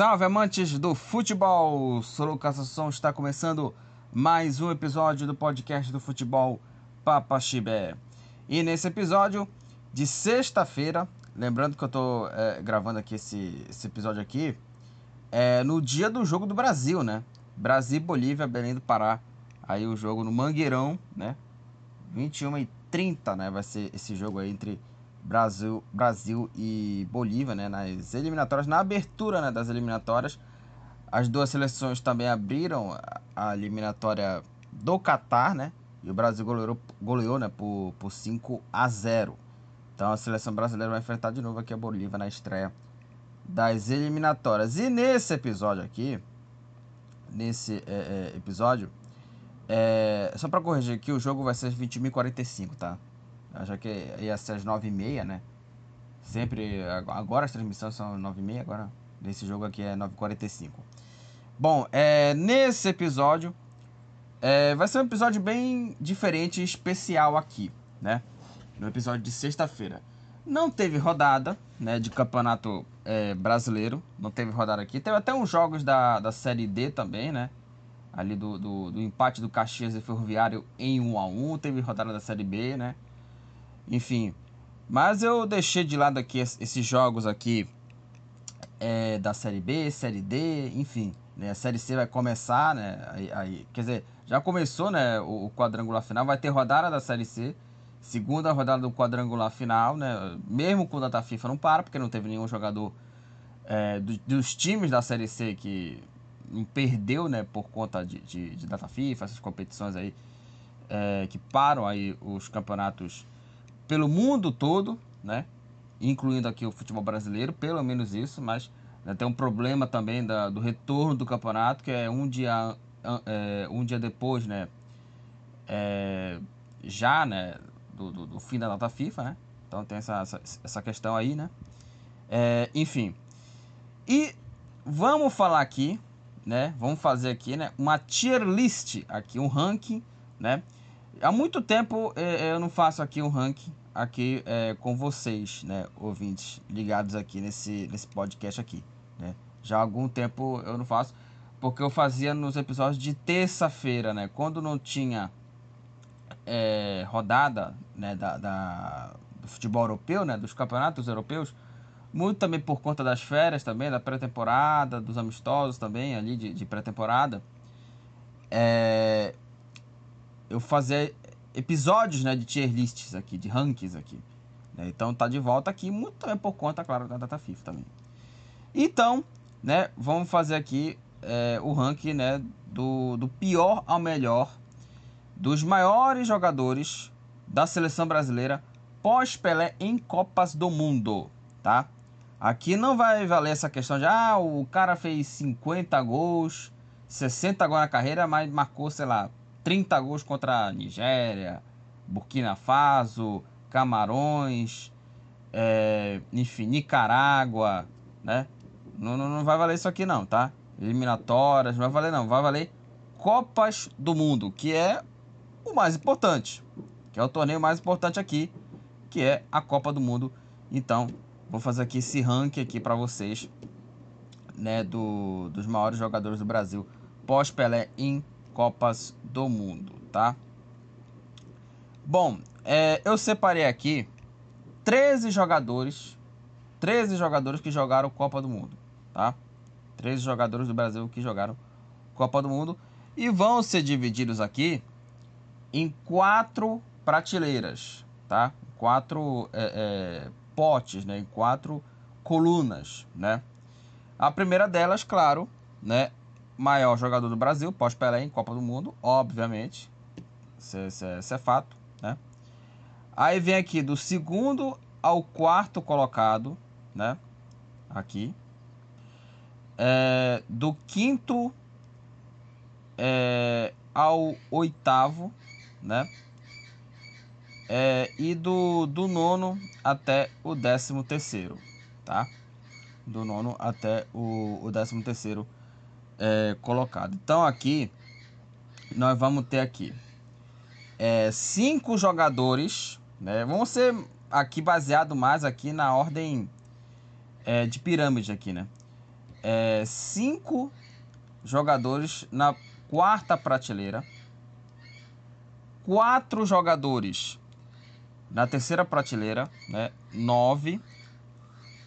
Salve amantes do futebol! Sou Lucas Assunção, está começando mais um episódio do podcast do futebol Papa Chibé. E nesse episódio de sexta-feira, lembrando que eu estou é, gravando aqui esse, esse episódio aqui, é no dia do jogo do Brasil, né? Brasil Bolívia, Belém do Pará. Aí o jogo no Mangueirão, né? 21 e 30, né? Vai ser esse jogo aí entre Brasil, Brasil e Bolívia, né, nas eliminatórias, na abertura né, das eliminatórias. As duas seleções também abriram a eliminatória do Catar, né? E o Brasil goleou, goleou né, por, por 5 a 0. Então a seleção brasileira vai enfrentar de novo aqui a Bolívia na estreia das eliminatórias. E nesse episódio aqui, nesse é, é, episódio, é, só para corrigir aqui, o jogo vai ser às 20h45, tá? Já que ia ser às 9h30, né? Sempre, agora as transmissões são 9h30, agora nesse jogo aqui é 9h45. Bom, é, nesse episódio, é, vai ser um episódio bem diferente e especial aqui, né? No episódio de sexta-feira. Não teve rodada, né, de campeonato é, brasileiro, não teve rodada aqui. Teve até uns jogos da, da Série D também, né? Ali do, do, do empate do Caxias e Ferroviário em 1 a 1 Teve rodada da Série B, né? Enfim, mas eu deixei de lado aqui esses jogos aqui é, da Série B, Série D, enfim. Né? A Série C vai começar, né? Aí, aí, quer dizer, já começou né, o, o, quadrangular final, vai ter rodada da Série C, segunda rodada do quadrangular final, né? Mesmo com o data FIFA não para, porque não teve nenhum jogador é, do, dos times da Série C que perdeu, né, por conta de, de, de data FIFA, essas competições aí é, que param aí os campeonatos pelo mundo todo, né? Incluindo aqui o futebol brasileiro, pelo menos isso, mas né, tem um problema também da, do retorno do campeonato, que é um dia, é, um dia depois, né? É, já, né? Do, do, do, fim da data FIFA, né? Então tem essa, essa, essa questão aí, né? É, enfim. E vamos falar aqui, né? Vamos fazer aqui, né? Uma tier list aqui, um ranking, né? Há muito tempo é, eu não faço aqui um ranking aqui é, com vocês, né, ouvintes, ligados aqui nesse, nesse podcast aqui, né? Já há algum tempo eu não faço, porque eu fazia nos episódios de terça-feira, né? Quando não tinha é, rodada, né, da, da, do futebol europeu, né, dos campeonatos europeus, muito também por conta das férias também, da pré-temporada, dos amistosos também ali de, de pré-temporada. É, eu fazia episódios né, de tier lists aqui, de rankings aqui. Né? Então tá de volta aqui, muito também por conta, claro, da data FIFA também. Então, né, vamos fazer aqui é, o ranking né, do, do pior ao melhor dos maiores jogadores da seleção brasileira pós-Pelé em Copas do Mundo, tá? Aqui não vai valer essa questão de ah, o cara fez 50 gols, 60 gols na carreira, mas marcou, sei lá, 30 gols contra a Nigéria, Burkina Faso, Camarões, é, enfim, Nicarágua, né? Não, não, não vai valer isso aqui não, tá? Eliminatórias, não vai valer não, vai valer Copas do Mundo, que é o mais importante, que é o torneio mais importante aqui, que é a Copa do Mundo. Então, vou fazer aqui esse ranking aqui para vocês, né, do, dos maiores jogadores do Brasil pós Pelé em Copas do Mundo, tá? Bom, é, eu separei aqui 13 jogadores, 13 jogadores que jogaram Copa do Mundo, tá? 13 jogadores do Brasil que jogaram Copa do Mundo e vão ser divididos aqui em quatro prateleiras, tá? Quatro é, é, potes, né? Em quatro colunas, né? A primeira delas, claro, né, maior jogador do Brasil, pós-Pelé em Copa do Mundo, obviamente. Isso, é, é fato, né? Aí vem aqui do segundo ao quarto colocado, né? Aqui. É, do quinto é, ao oitavo, né? É, e do, do nono até o décimo terceiro, tá? Do nono até o, o décimo terceiro é, colocado. Então aqui nós vamos ter aqui é, cinco jogadores, né? Vamos ser aqui baseado mais aqui na ordem é, de pirâmide aqui, né? é, cinco jogadores na quarta prateleira, quatro jogadores na terceira prateleira, né? Nove,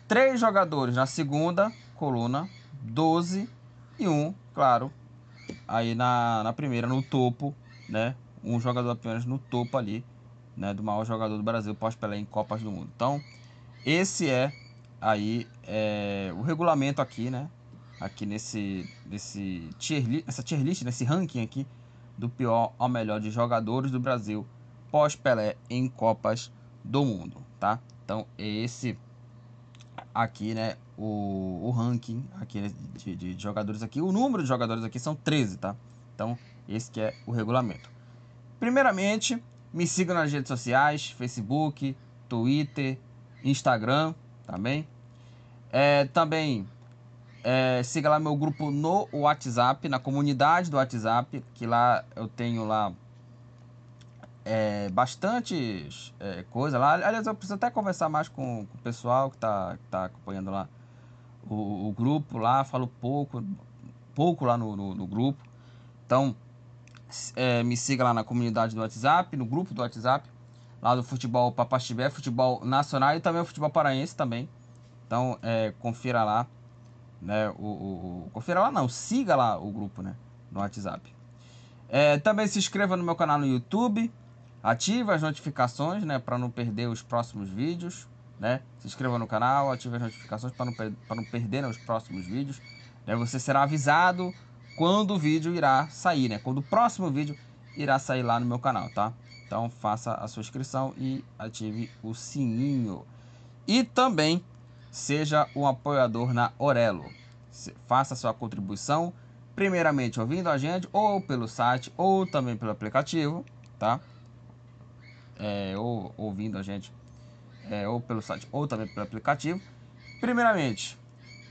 três jogadores na segunda coluna, doze e um, claro, aí na, na primeira, no topo, né? Um jogador apenas no topo ali, né? Do maior jogador do Brasil pós-Pelé em Copas do Mundo. Então, esse é aí é, o regulamento aqui, né? Aqui nesse, nesse tier, essa tier list, nesse ranking aqui do pior ao melhor de jogadores do Brasil pós-Pelé em Copas do Mundo, tá? Então, esse aqui, né, o, o ranking aqui de, de, jogadores aqui, o número de jogadores aqui são 13, tá? Então, esse que é o regulamento. Primeiramente, me siga nas redes sociais, Facebook, Twitter, Instagram, também. É, também é, siga lá meu grupo no WhatsApp, na comunidade do WhatsApp, que lá eu tenho lá é, bastante é, coisa lá. Aliás, eu preciso até conversar mais com, com o pessoal que está tá acompanhando lá o, o, grupo lá. Falo pouco, pouco lá no, no, no grupo. Então, é, me siga lá na comunidade do WhatsApp, no grupo do WhatsApp, lá do futebol Papaxibé, futebol nacional e também o futebol paraense também. Então, é, confira lá, né? O, o, o, confira lá não, siga lá o grupo, né? No WhatsApp. É, também se inscreva no meu canal no YouTube Ative as notificações, né, para não perder os próximos vídeos, né? Se inscreva no canal, ative as notificações para não, para não perder né, os próximos vídeos. Né? Você será avisado quando o vídeo irá sair, né? Quando o próximo vídeo irá sair lá no meu canal, tá? Então faça a sua inscrição e ative o sininho. E também seja um apoiador na Orelo. Faça sua contribuição, primeiramente ouvindo a gente, ou pelo site, ou também pelo aplicativo, tá? é, ou ouvindo a gente, é, ou pelo site, ou também pelo aplicativo. Primeiramente,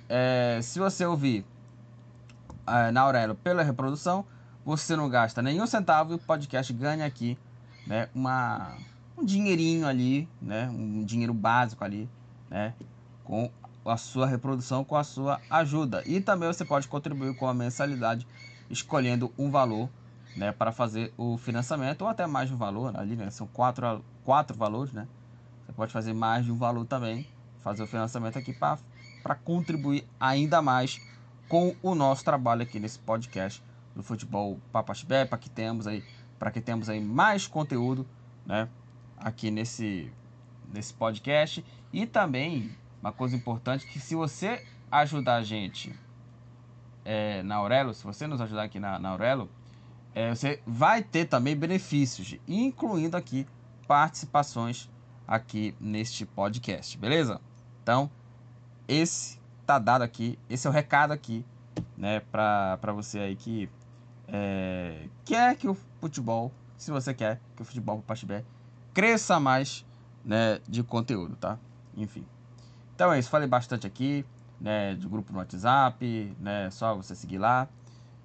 é, se você ouvir é, na Aurelo pela reprodução, você não gasta nenhum centavo e o podcast ganha aqui né, uma, um dinheirinho ali, né, um dinheiro básico ali, né, com a sua reprodução, com a sua ajuda. E também você pode contribuir com a mensalidade escolhendo um valor né, para fazer o financiamento ou até mais um valor ali, né? São quatro, quatro valores, né? Você pode fazer mais de um valor também, fazer o financiamento aqui para contribuir ainda mais com o nosso trabalho aqui nesse podcast do futebol Papaxibé, para que temos aí para que temos aí mais conteúdo, né, aqui nesse nesse podcast. E também uma coisa importante que se você ajudar a gente é, na Aurelo, se você nos ajudar aqui na, na Aurelo, é, você vai ter também benefícios, incluindo aqui participações aqui neste podcast, beleza? Então, esse tá dado aqui, esse é o recado aqui, né, para você aí que é, quer que o futebol, se você quer que o futebol para Pachibé cresça mais, né, de conteúdo, tá? Enfim. Então é isso, falei bastante aqui, né, de grupo no WhatsApp, né, só você seguir lá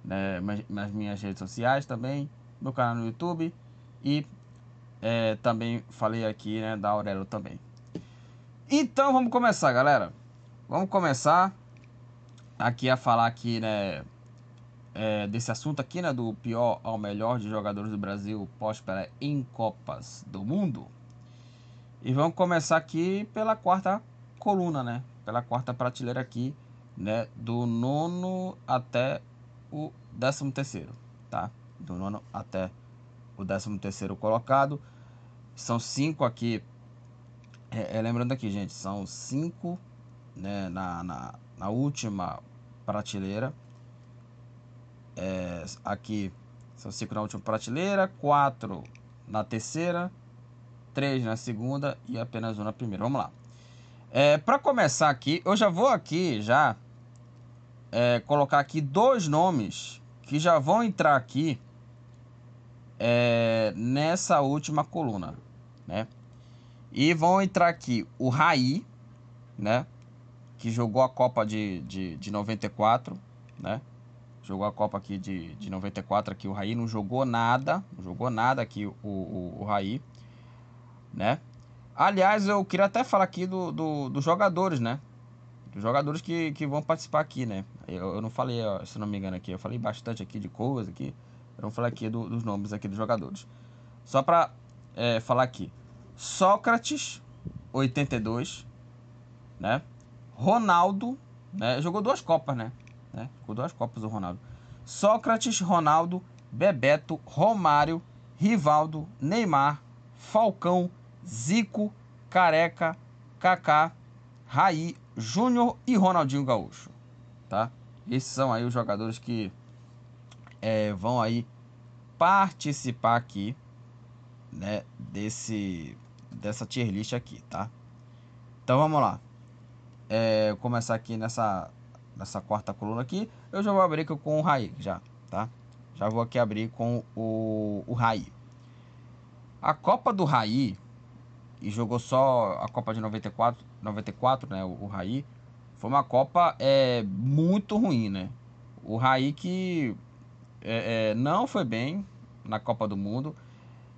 né, nas minhas redes sociais também, meu canal no YouTube e é, também falei aqui né, da Aurelo também. Então vamos começar, galera. Vamos começar aqui a falar aqui, né, é, desse assunto aqui, né, do pior ao melhor de jogadores do Brasil pós-Pelé em Copas do Mundo. E vamos começar aqui pela quarta coluna, né, pela quarta prateleira aqui, né, do nono até o 13 terceiro, tá? Do nono até o 13 terceiro colocado. São cinco aqui. É, é, lembrando aqui, gente, são cinco né, na, na, na última prateleira. É, aqui são cinco na última prateleira, quatro na terceira, três na segunda e apenas um na primeira. Vamos lá. É, Para começar aqui, eu já vou aqui já é, colocar aqui dois nomes que já vão entrar aqui é, nessa última coluna, né? E vão entrar aqui o Raí, né? Que jogou a Copa de, de, de 94, né? Jogou a Copa aqui de, de 94 aqui, o Raí não jogou nada, não jogou nada aqui o, o, o Raí, né? Aliás, eu queria até falar aqui do, do, dos jogadores, né? dos jogadores que, que vão participar aqui, né? Eu, eu não falei, ó, se não me engano aqui, eu falei bastante aqui de coisa aqui. Eu não falei aqui do, dos nomes aqui dos jogadores. Só para é, falar aqui. Sócrates, 82, né? Ronaldo, né? Jogou duas Copas, né? né? Jogou duas Copas o Ronaldo. Sócrates, Ronaldo, Bebeto, Romário, Rivaldo, Neymar, Falcão, Zico, Careca, Kaká, Raí, Júnior e Ronaldinho Gaúcho, tá? Esses são aí os jogadores que é, vão aí participar aqui, né, desse dessa tier list aqui, tá? Então vamos lá. É, começar aqui nessa nessa quarta coluna aqui, eu já vou abrir com o Raí, já, tá? Já vou aqui abrir com o, o Raí. A Copa do Raí, e jogou só a Copa de 94, 94 né, o, o Raí, foi uma Copa é, muito ruim, né? O Raí que é, é, não foi bem na Copa do Mundo.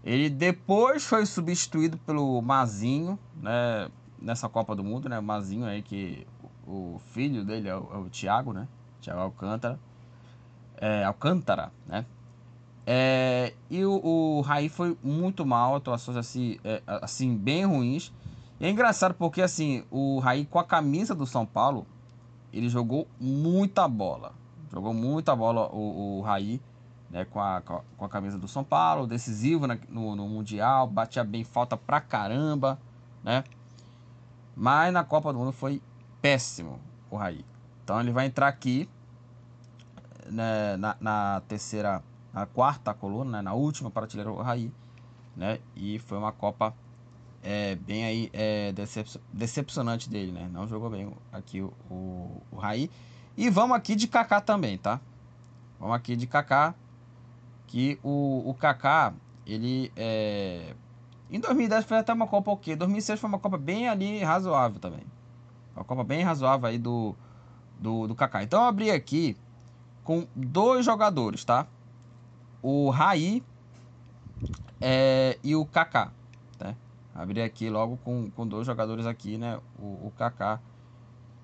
Ele depois foi substituído pelo Mazinho, né? Nessa Copa do Mundo, né? O Mazinho aí que o filho dele é o, é o Thiago, né? Thiago Alcântara. É, Alcântara, né? É, e o, o Raí foi muito mal, atuações assim, é, assim bem ruins. E é engraçado porque assim, o Raí com a camisa do São Paulo, ele jogou muita bola. Jogou muita bola o, o Raí, né, com, a, com a camisa do São Paulo, decisivo no, no Mundial, batia bem falta pra caramba, né? Mas na Copa do Mundo foi péssimo o Raí. Então ele vai entrar aqui né, na, na terceira na quarta coluna, né, na última prateleira o Raí, né? E foi uma Copa é, bem aí é, decep decepcionante dele, né? Não jogou bem aqui o, o, o Raí. E vamos aqui de Kaká também, tá? Vamos aqui de Kaká, que o, o Kaká, ele é... Em 2010 foi até uma Copa ok, 2006 foi uma Copa bem ali razoável também. Uma Copa bem razoável aí do, do, do Kaká. Então eu abri aqui com dois jogadores, tá? o Raí é, e o Kaká. Né? Abri aqui logo com, com dois jogadores aqui, né? O, o Kaká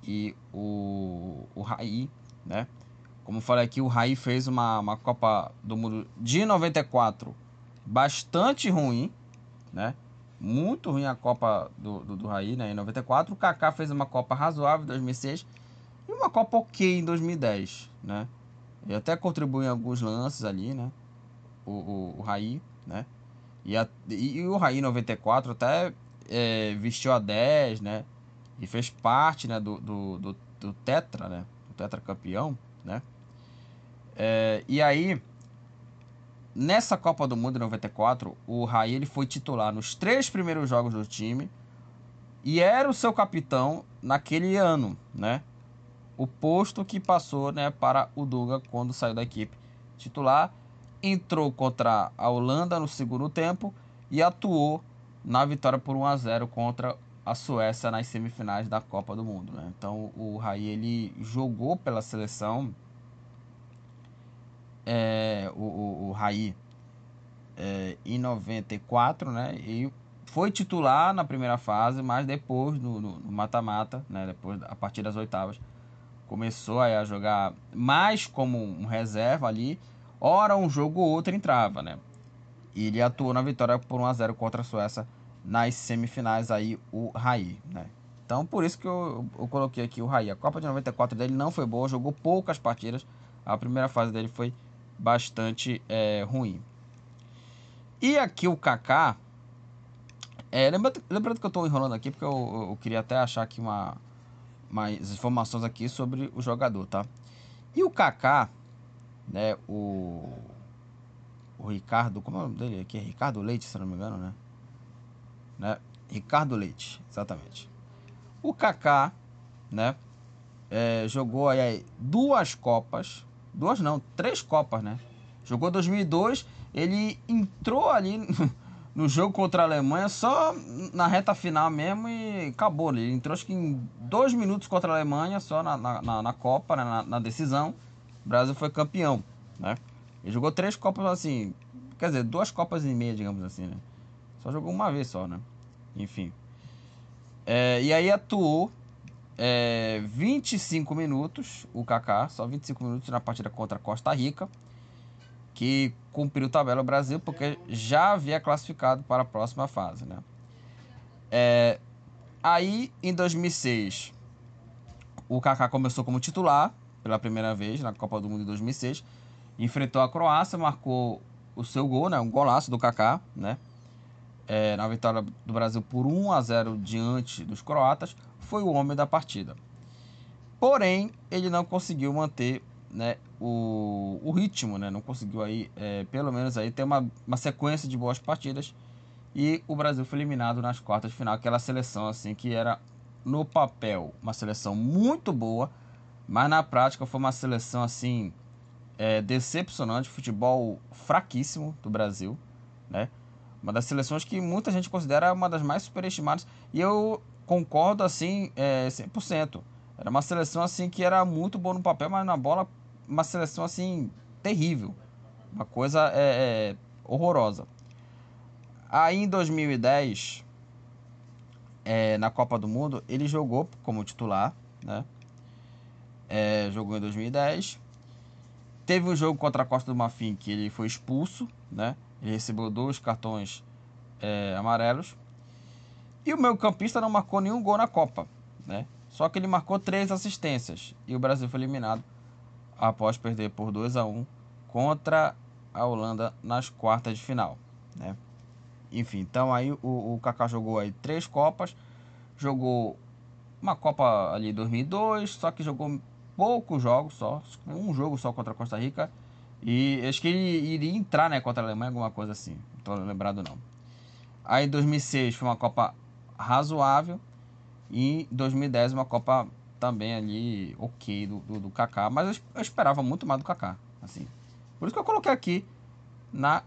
e o, o Raí, né? Como falei aqui, o Raí fez uma, uma Copa do Mundo de 94 bastante ruim, né? Muito ruim a Copa do, do, do Raí, né? Em 94. O Kaká fez uma Copa razoável em 2006 e uma Copa ok em 2010, né? E até contribuiu em alguns lances ali, né? o, o, o Raí, né? E, a, e o Raí 94 até é, vestiu a 10, né? E fez parte né, do, do, do, do Tetra, né? O Tetra campeão, né? É, e aí, nessa Copa do Mundo 94, o Raí ele foi titular nos três primeiros jogos do time e era o seu capitão naquele ano, né? O posto que passou né, para o Duga quando saiu da equipe titular entrou contra a Holanda no segundo tempo e atuou na vitória por 1 a 0 contra a Suécia nas semifinais da Copa do Mundo. Né? Então o Raí ele jogou pela seleção, é, o, o, o Raí é, em 94, né? E foi titular na primeira fase, mas depois no mata-mata, né? Depois a partir das oitavas começou a jogar mais como um reserva ali Ora um jogo ou outro entrava, né? E ele atuou na vitória por 1 a 0 contra a Suécia nas semifinais aí o Raí, né? Então por isso que eu, eu coloquei aqui o Raí. A Copa de 94 dele não foi boa, jogou poucas partidas. A primeira fase dele foi bastante é, ruim. E aqui o Kaká, é, lembrando, lembrando que eu estou enrolando aqui porque eu, eu, queria até achar aqui uma mais informações aqui sobre o jogador, tá? E o Kaká, né, o, o Ricardo, como é o nome dele aqui? É Ricardo Leite, se não me engano, né? Né? Ricardo Leite, exatamente. O Kaká, né, é, jogou aí duas Copas, duas não, três Copas, né? Jogou 2002, ele entrou ali no jogo contra a Alemanha só na reta final mesmo e acabou. Ele entrou acho que em dois minutos contra a Alemanha, só na, na, na Copa, né, na, na decisão. O Brasil foi campeão, né? Ele jogou três Copas assim, quer dizer, duas Copas e meia, digamos assim, né? Só jogou uma vez só, né? Enfim. É, e aí atuou é, 25 minutos, o Kaká, só 25 minutos na partida contra Costa Rica, que cumpriu tabela Brasil porque já havia classificado para a próxima fase, né? É, aí, em 2006, o Kaká começou como titular pela primeira vez na Copa do Mundo de 2006, enfrentou a Croácia, marcou o seu gol, né? Um golaço do Kaká, né? É, na vitória do Brasil por 1 a 0 diante dos croatas, foi o homem da partida. Porém, ele não conseguiu manter né, o, o ritmo, né? Não conseguiu aí, é, pelo menos aí, ter uma, uma sequência de boas partidas. E o Brasil foi eliminado nas quartas de final. Aquela seleção assim que era no papel uma seleção muito boa, mas na prática foi uma seleção assim é, decepcionante, futebol fraquíssimo do Brasil, né? Uma das seleções que muita gente considera uma das mais superestimadas. E eu concordo assim é, 100%. Era uma seleção assim que era muito boa no papel, mas na bola uma seleção assim terrível. Uma coisa é, é horrorosa. Aí em 2010, é, na Copa do Mundo, ele jogou como titular, né? É, jogou em 2010. Teve um jogo contra a Costa do Marfim que ele foi expulso, né? Ele recebeu dois cartões é, amarelos. E o meu campista não marcou nenhum gol na Copa, né? Só que ele marcou três assistências e o Brasil foi eliminado após perder por 2 a 1 contra a Holanda nas quartas de final, né? Enfim, então aí o, o Kaká jogou aí três Copas, jogou uma Copa ali em 2002, só que jogou poucos jogos só, um jogo só contra a Costa Rica. E acho que ele iria entrar né, contra a Alemanha, alguma coisa assim. Não tô lembrado não. Aí em 2006 foi uma Copa razoável. E em 2010 uma Copa também ali ok do, do, do Kaká. Mas eu, esperava muito mais do Kaká. Assim. Por isso que eu coloquei aqui na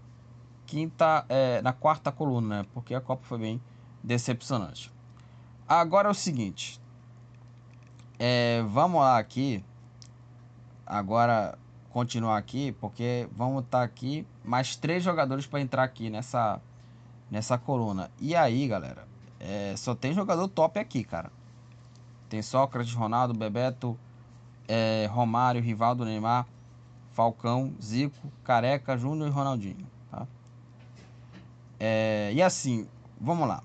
quinta, é, na quarta coluna, né? Porque a Copa foi bem decepcionante. Agora é o seguinte. É, vamos lá aqui. Agora continuar aqui, porque vamos estar tá aqui mais três jogadores para entrar aqui nessa nessa coluna. E aí, galera, é, só tem jogador top aqui, cara. Tem Sócrates, Ronaldo, Bebeto, é, Romário, Rivaldo, Neymar, Falcão, Zico, Careca, Júnior e Ronaldinho, tá? É, e assim, vamos lá.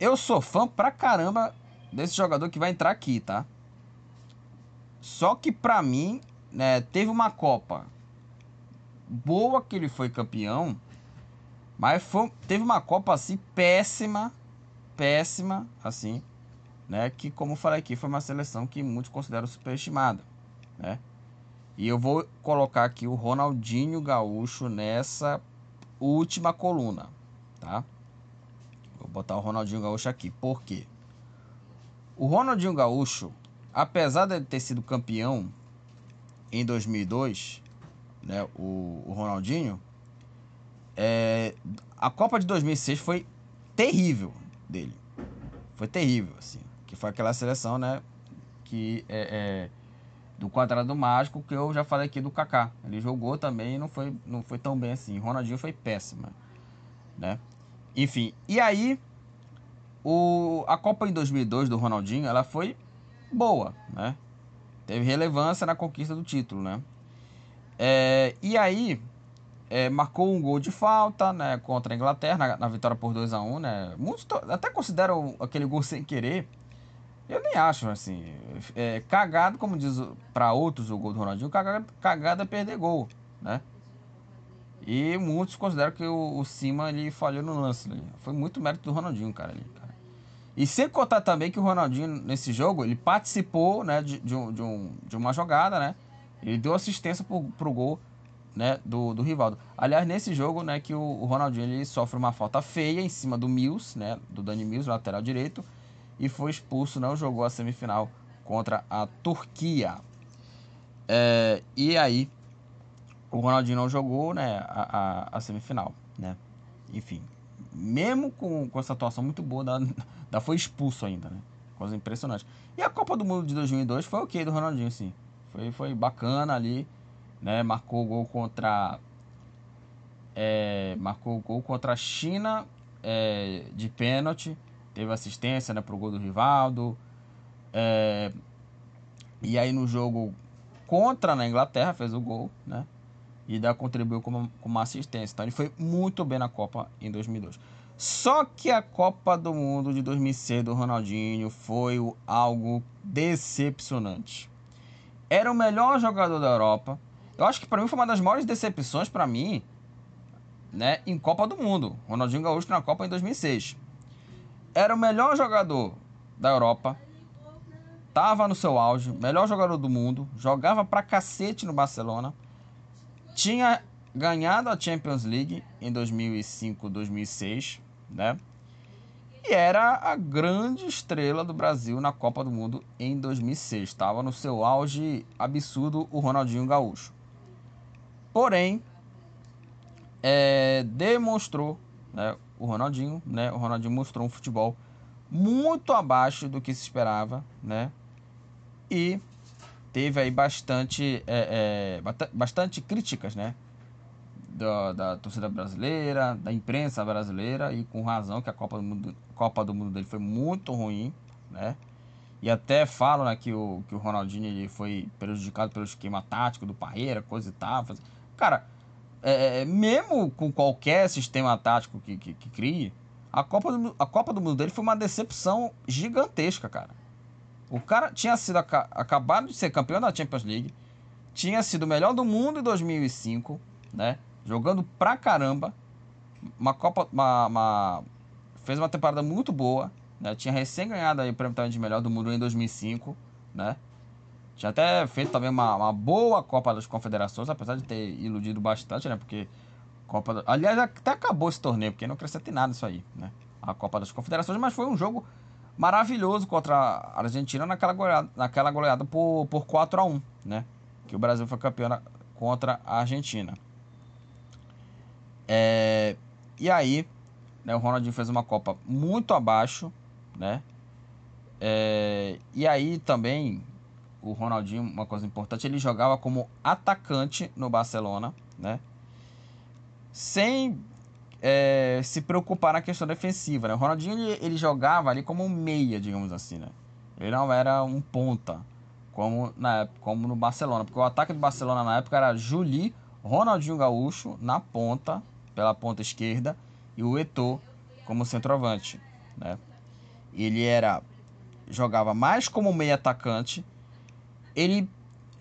Eu sou fã pra caramba desse jogador que vai entrar aqui, tá? Só que pra mim, né, teve uma Copa boa que ele foi campeão, mas foi, teve uma Copa assim péssima, péssima, assim, né? Que como falei aqui, foi uma seleção que muitos consideram superestimada, né? E eu vou colocar aqui o Ronaldinho Gaúcho nessa última coluna, tá? Vou botar o Ronaldinho Gaúcho aqui. Por quê? O Ronaldinho Gaúcho, apesar de ter sido campeão em 2002, né, o, o Ronaldinho, é, a Copa de 2006 foi terrível dele. Foi terrível, assim. Que foi aquela seleção, né, que é, é do quadrado mágico que eu já falei aqui do Kaká. Ele jogou também e não foi, não foi tão bem assim. Ronaldinho foi péssima, né? Enfim, e aí o, a Copa em 2002 do Ronaldinho, ela foi boa, né? Teve relevância na conquista do título, né? É, e aí, é, marcou um gol de falta, né? Contra a Inglaterra, na, na vitória por 2 a 1 né? Muitos até consideram aquele gol sem querer. Eu nem acho, assim. É, cagado, como diz para outros o gol do Ronaldinho, cagada, cagada é perder gol, né? E muitos consideram que o, o Cima ele falhou no lance. Né? Foi muito mérito do Ronaldinho, cara. Ali. E sem contar também que o Ronaldinho, nesse jogo, ele participou né, de, de, um, de, um, de uma jogada, né? Ele deu assistência pro, pro gol né, do, do Rivaldo. Aliás, nesse jogo, né, que o, o, Ronaldinho ele sofre uma falta feia em cima do Mills, né, do Dani Mills, lateral direito, e foi expulso, não jogou a semifinal contra a Turquia. É, e aí, o Ronaldinho não jogou, né, a, a, a semifinal, né? Enfim, mesmo com, com essa atuação muito boa, ainda foi expulso ainda, né? Coisa impressionante. E a Copa do Mundo de 2002 foi ok do Ronaldinho, sim. Foi, foi bacana ali, né? Marcou o gol contra... É, marcou o gol contra a China é, de pênalti. Teve assistência né, pro gol do Rivaldo. É, e aí no jogo contra na Inglaterra fez o gol, né? E ainda contribuiu com uma, com uma assistência. Então ele foi muito bem na Copa em 2002. Só que a Copa do Mundo de 2006 do Ronaldinho foi algo decepcionante. Era o melhor jogador da Europa. Eu acho que para mim foi uma das maiores decepções para mim, né, em Copa do Mundo. Ronaldinho Gaúcho na Copa em 2006. Era o melhor jogador da Europa. Tava no seu auge, melhor jogador do mundo, jogava pra cacete no Barcelona. Tinha ganhado a Champions League em 2005, 2006 né? E era a grande estrela do Brasil na Copa do Mundo em 2006. Estava no seu auge absurdo o Ronaldinho Gaúcho. Porém, é, demonstrou, né, o Ronaldinho, né, o Ronaldinho mostrou um futebol muito abaixo do que se esperava, né? E teve aí bastante, é, é, bastante críticas, né? Da, da, torcida brasileira, da imprensa brasileira, e com razão que a Copa do Mundo, Copa do Mundo dele foi muito ruim, né? E até falam né, que, o, que o Ronaldinho ele foi prejudicado pelo esquema tático do Parreira, coisa e tal. Cara, é, é, mesmo com qualquer sistema tático que, que, que crie, a Copa, do, a Copa do Mundo dele foi uma decepção gigantesca, cara. O cara tinha sido acabado de ser campeão da Champions League, tinha sido o melhor do mundo em 2005, né? Jogando pra caramba. Uma Copa. Uma, uma, fez uma temporada muito boa. Né? Tinha recém ganhado aí o prêmio de melhor do mundo em 2005. Né? Tinha até feito também uma, uma boa Copa das Confederações, apesar de ter iludido bastante, né? Porque Copa. Aliás, até acabou esse torneio, porque não acrescenta nada isso aí, né? A Copa das Confederações, mas foi um jogo maravilhoso contra a Argentina naquela goleada, naquela goleada por, por 4 a 1 né? Que o Brasil foi campeão contra a Argentina. É, e aí, né, o Ronaldinho fez uma Copa muito abaixo, né? É, e aí também o Ronaldinho, uma coisa importante, ele jogava como atacante no Barcelona, né? Sem é, se preocupar na questão defensiva, né? O Ronaldinho ele, ele, jogava ali como um meia, digamos assim, né? Ele não era um ponta, como, na época, como no Barcelona, porque o ataque do Barcelona na época era Juli, Ronaldinho Gaúcho na ponta pela ponta esquerda e o Eto'o como centroavante, né? Ele era jogava mais como meio atacante, ele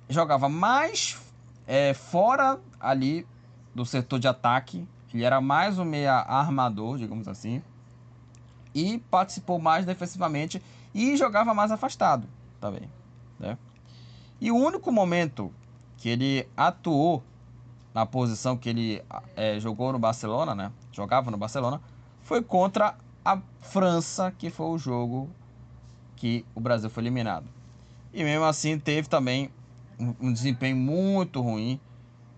jogava mais é, fora ali do setor de ataque, ele era mais um meia armador, digamos assim, e participou mais defensivamente e jogava mais afastado também, né? E o único momento que ele atuou na posição que ele é, jogou no Barcelona, né? Jogava no Barcelona, foi contra a França, que foi o jogo que o Brasil foi eliminado. E mesmo assim teve também um, desempenho muito ruim.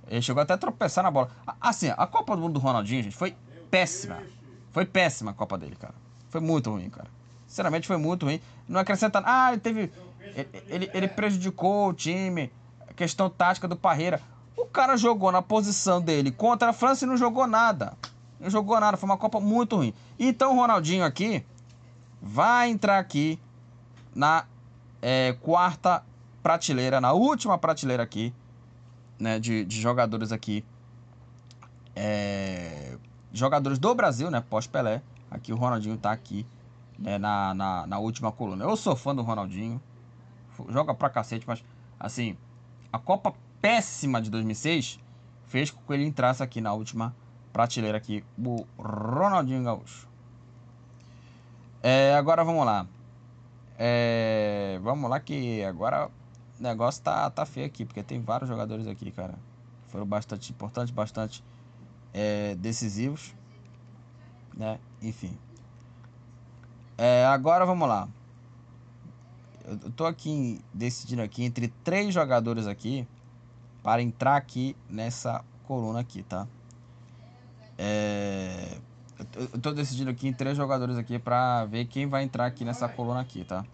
Ele chegou até a tropeçar na bola. Assim, a Copa do Mundo do Ronaldinho, gente, foi péssima. Foi péssima a Copa dele, cara. Foi muito ruim, cara. Sinceramente, foi muito ruim. Não acrescenta. Ah, ele teve. Ele, ele, ele prejudicou o time. A questão tática do Parreira. O cara jogou na posição dele contra a França e não jogou nada. Não jogou nada, foi uma Copa muito ruim. Então o Ronaldinho aqui vai entrar aqui na é, quarta prateleira, na última prateleira aqui, né, de, de jogadores aqui. É, jogadores do Brasil, né, pós-Pelé. Aqui o Ronaldinho tá aqui né, na, na, na última coluna. Eu sou fã do Ronaldinho, joga pra cacete, mas assim, a Copa péssima de 2006 fez com que ele entrasse aqui na última prateleira aqui, o Ronaldinho Gaúcho. É, agora vamos lá. É, vamos lá que agora o negócio tá, tá feio aqui, porque tem vários jogadores aqui, cara. Foram bastante importantes, bastante é, decisivos. Né? Enfim. É, agora vamos lá. Eu tô aqui decidindo aqui entre três jogadores aqui para entrar aqui nessa coluna aqui, tá? É... Eu tô decidindo aqui em três jogadores aqui para ver quem vai entrar aqui nessa coluna aqui, tá?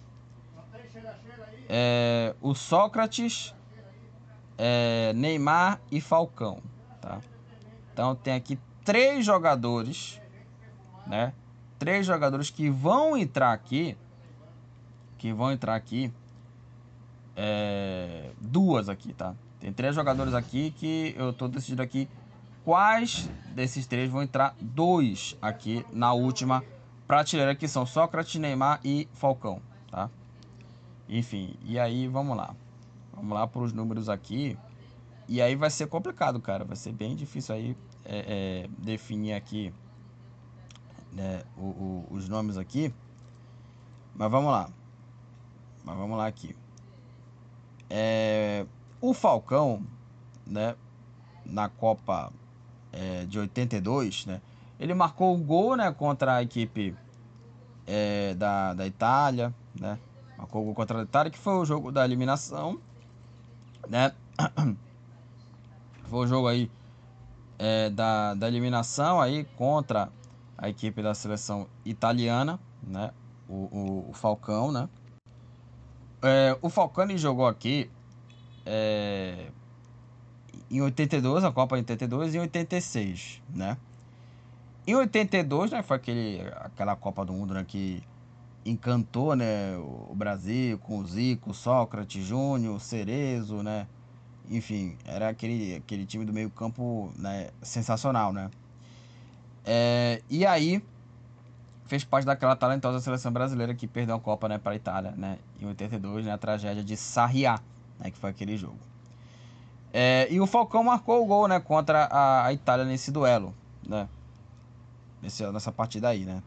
É... O Sócrates, é... Neymar e Falcão, tá? Então tem aqui três jogadores, né? Três jogadores que vão entrar aqui, que vão entrar aqui. É, duas aqui, tá? Tem três jogadores aqui que eu tô decidindo aqui quais desses três vão entrar. Dois aqui na última prateleira que são Sócrates, Neymar e Falcão, tá? Enfim, e aí vamos lá. Vamos lá para os números aqui. E aí vai ser complicado, cara. Vai ser bem difícil aí é, é, definir aqui né, o, o, os nomes aqui. Mas vamos lá. Mas vamos lá aqui. É, o Falcão, né, na Copa é, de 82, né, ele marcou o gol, né, contra a equipe é, da, da Itália, né, marcou o gol contra a Itália, que foi o jogo da eliminação, né, foi o jogo aí é, da, da eliminação aí contra a equipe da seleção italiana, né, o, o, o Falcão, né, é, o Falcone jogou aqui é, em 82, a Copa de 82 e em 86, né? Em 82, né, foi aquele, aquela Copa do Mundo né, que encantou né, o Brasil com o Zico, Sócrates, Júnior, Cerezo, né? Enfim, era aquele, aquele time do meio campo né, sensacional, né? É, e aí, fez parte daquela talentosa seleção brasileira que perdeu a Copa né, para a Itália né, em 82, né, a tragédia de Sarriá, né, que foi aquele jogo. É, e o Falcão marcou o gol né, contra a, a Itália nesse duelo, né, nesse, nessa partida aí. Né.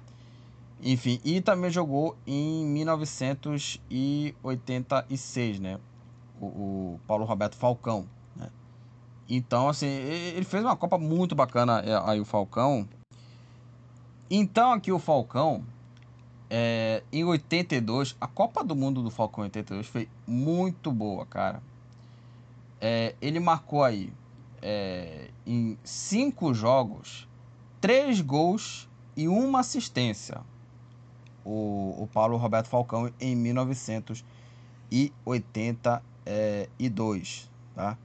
Enfim, e também jogou em 1986, né, o, o Paulo Roberto Falcão. Né. Então, assim, ele fez uma Copa muito bacana é, aí o Falcão. Então aqui o Falcão, é, em 82, a Copa do Mundo do Falcão em 82 foi muito boa, cara. É, ele marcou aí é, em cinco jogos, três gols e uma assistência. O, o Paulo Roberto Falcão em 1982, tá?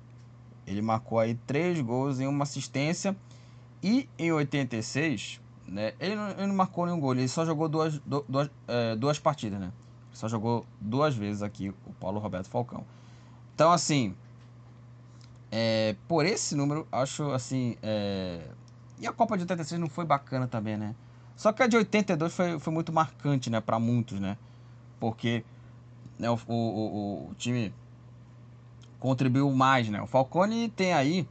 Ele marcou aí três gols e uma assistência. E em 86, né? Ele não, ele não marcou nenhum gol, ele só jogou duas, duas, é, duas partidas, né? Só jogou duas vezes aqui o Paulo Roberto Falcão. Então, assim, é, por esse número, acho assim. É... E a Copa de 86 não foi bacana também, né? Só que a de 82 foi, foi muito marcante, né? Para muitos, né? Porque né, o, o, o, o time contribuiu mais, né? O Falcone tem aí,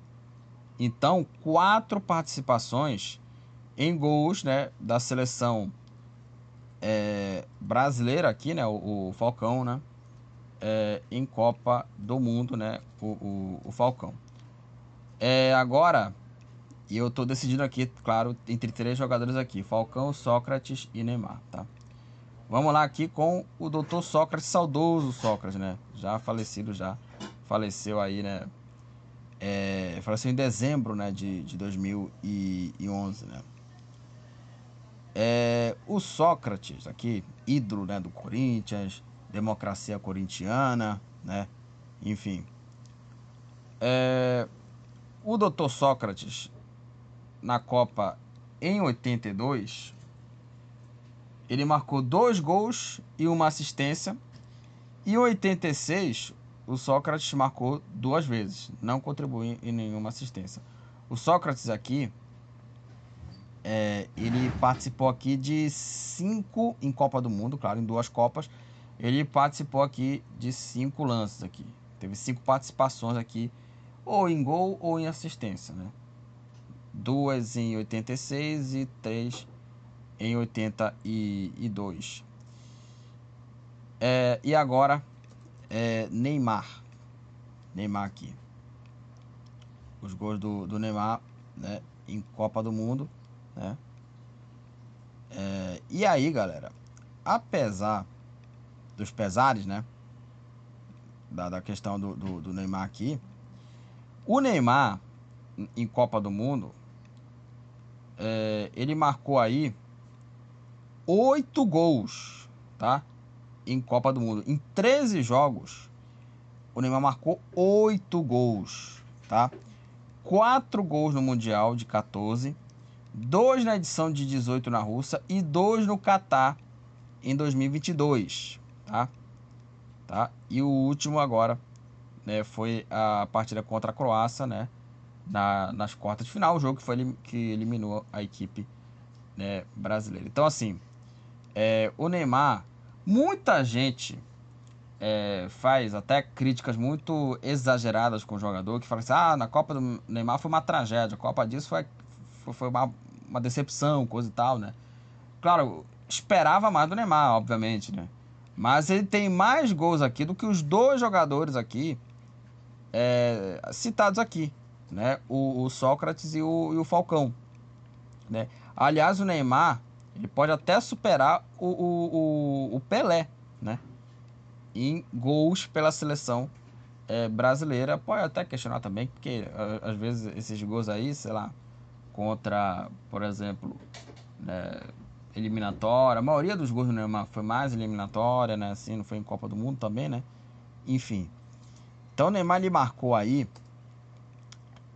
então, quatro participações em gols né, da seleção é, brasileira aqui, né, o, o Falcão, né, é, em Copa do Mundo, né, o, o, o Falcão. É, agora, e eu estou decidindo aqui, claro, entre três jogadores aqui, Falcão, Sócrates e Neymar, tá? Vamos lá aqui com o doutor Sócrates, saudoso Sócrates, né? Já falecido, já faleceu aí, né? É, faleceu em dezembro, né, de, de 2011, né? É, o Sócrates, aqui, ídolo né, do Corinthians, democracia corintiana, né? Enfim. É, o doutor Sócrates, na Copa em 82, ele marcou dois gols e uma assistência. E em 86, o Sócrates marcou duas vezes, não contribuiu em nenhuma assistência. O Sócrates aqui é, ele participou aqui de cinco em Copa do Mundo, claro, em duas Copas. Ele participou aqui de cinco lances aqui. Teve cinco participações aqui, ou em gol ou em assistência, né? Duas em 86 e três em 82. É, e agora, é, Neymar. Neymar aqui. Os gols do, do Neymar né, em Copa do Mundo né? É, e aí, galera, apesar dos pesares, né? Da, da questão do, do, do Neymar aqui, o Neymar, em Copa do Mundo, é, ele marcou aí oito gols, tá? Em Copa do Mundo. Em 13 jogos, o Neymar marcou oito gols, tá? Quatro gols no Mundial de 14 dois na edição de 18 na Rússia e dois no Catar em 2022, tá? tá? E o último agora né, foi a partida contra a Croácia, né? Na, nas quartas de final, o jogo que, foi, que eliminou a equipe né, brasileira. Então, assim, é, o Neymar, muita gente é, faz até críticas muito exageradas com o jogador, que fala assim, ah, na Copa do Neymar foi uma tragédia, a Copa disso foi, foi uma, uma decepção, coisa e tal, né? Claro, esperava mais do Neymar, obviamente, né? Mas ele tem mais gols aqui do que os dois jogadores aqui é, citados aqui, né? O, o Sócrates e o, e o, Falcão, né? Aliás, o Neymar ele pode até superar o, o, o Pelé, né? Em gols pela seleção é, brasileira. Pode até questionar também, porque às vezes esses gols aí, sei lá, contra, por exemplo, né, eliminatória. A maioria dos gols do Neymar foi mais eliminatória, né? Assim, não foi em Copa do Mundo também, né? Enfim. Então o Neymar ele marcou aí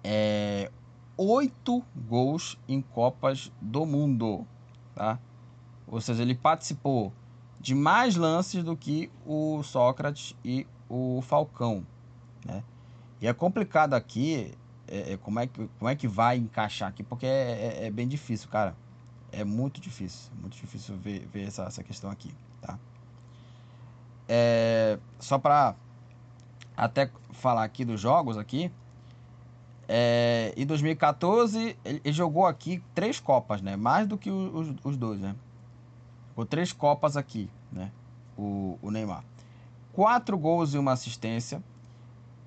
é, oito gols em Copas do Mundo, tá? Ou seja, ele participou de mais lances do que o Sócrates e o Falcão, né? E é complicado aqui, é, é como, é que, como é que vai encaixar aqui, porque é, é, é bem difícil, cara. É muito difícil, muito difícil ver, ver essa, essa questão aqui, tá? É, só para até falar aqui dos jogos aqui, é, em 2014 ele, ele, jogou aqui três copas, né? Mais do que os, os dois, né? Jogou três copas aqui, né? O, o Neymar. Quatro gols e uma assistência.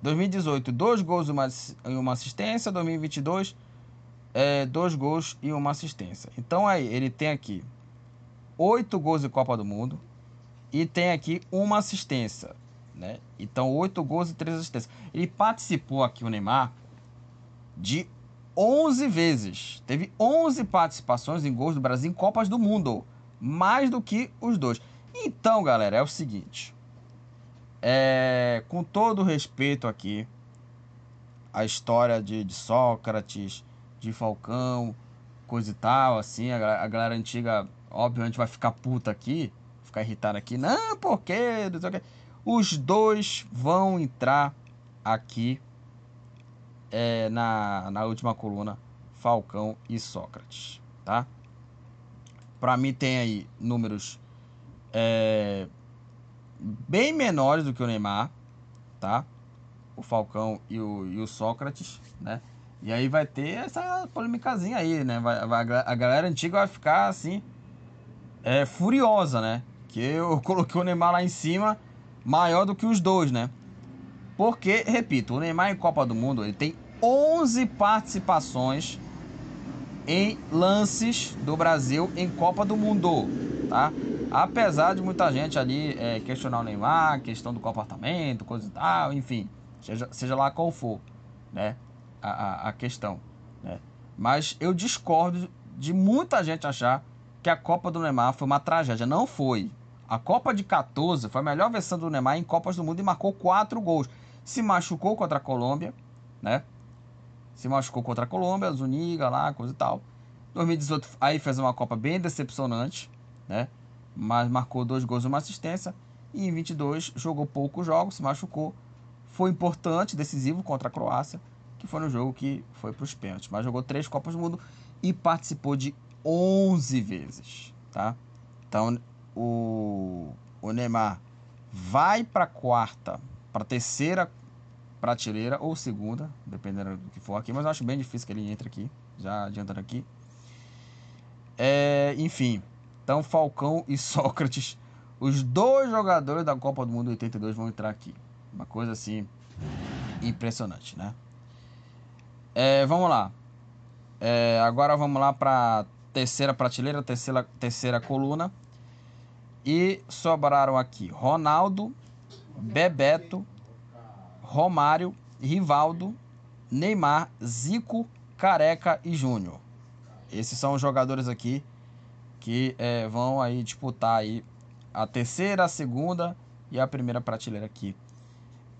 2018, dois gols e uma, assistência. 2022 é, dois gols e uma assistência. Então aí ele tem aqui oito gols de Copa do Mundo e tem aqui uma assistência, né? Então oito gols e três assistências. Ele participou aqui o Neymar de 11 vezes. Teve 11 participações em gols do Brasil em Copas do Mundo, mais do que os dois. Então, galera, é o seguinte. É, com todo respeito aqui, a história de, de Sócrates, de Falcão, coisa e tal, assim, a, a galera antiga, obviamente, vai ficar puta aqui, ficar irritada aqui. Não, porque Os dois vão entrar aqui é, na, na última coluna, Falcão e Sócrates, tá? Para mim tem aí números é, bem menores do que o Neymar, tá? O Falcão e o, e o Sócrates, né? E aí vai ter essa polêmicazinha aí, né? Vai, vai, a galera antiga vai ficar assim, é, furiosa, né? Que eu coloquei o Neymar lá em cima, maior do que os dois, né? Porque, repito, o Neymar em Copa do Mundo, ele tem 11 participações em lances do Brasil em Copa do Mundo, tá? Apesar de muita gente ali é, questionar o Neymar, questão do comportamento, coisa e tal, enfim, seja, seja lá qual for, né? a, a, questão. Né? Mas eu discordo de muita gente achar que a Copa do Neymar foi uma tragédia. Não foi. A Copa de 14 foi a melhor versão do Neymar em Copas do Mundo e marcou quatro gols. Se machucou contra a Colômbia, né? Se machucou contra a Colômbia, Zuniga lá, coisa e tal. 2018 aí fez uma Copa bem decepcionante, né? Mas marcou dois gols e uma assistência. E em 22 jogou poucos jogos, se machucou. Foi importante, decisivo contra a Croácia que foi no jogo que foi para os pênaltis. Mas jogou três Copas do Mundo e participou de 11 vezes, tá? Então, o, o Neymar vai para a quarta, para a terceira prateleira ou segunda, dependendo do que for aqui, mas eu acho bem difícil que ele entre aqui, já adiantando aqui. É, enfim, então Falcão e Sócrates, os dois jogadores da Copa do Mundo 82 vão entrar aqui. Uma coisa assim impressionante, né? É, vamos lá. É, agora vamos lá para terceira prateleira, terceira, terceira coluna. E sobraram aqui Ronaldo, Bebeto, Romário, Rivaldo, Neymar, Zico, Careca e Júnior. Esses são os jogadores aqui que é, vão aí disputar aí a terceira, a segunda e a primeira prateleira aqui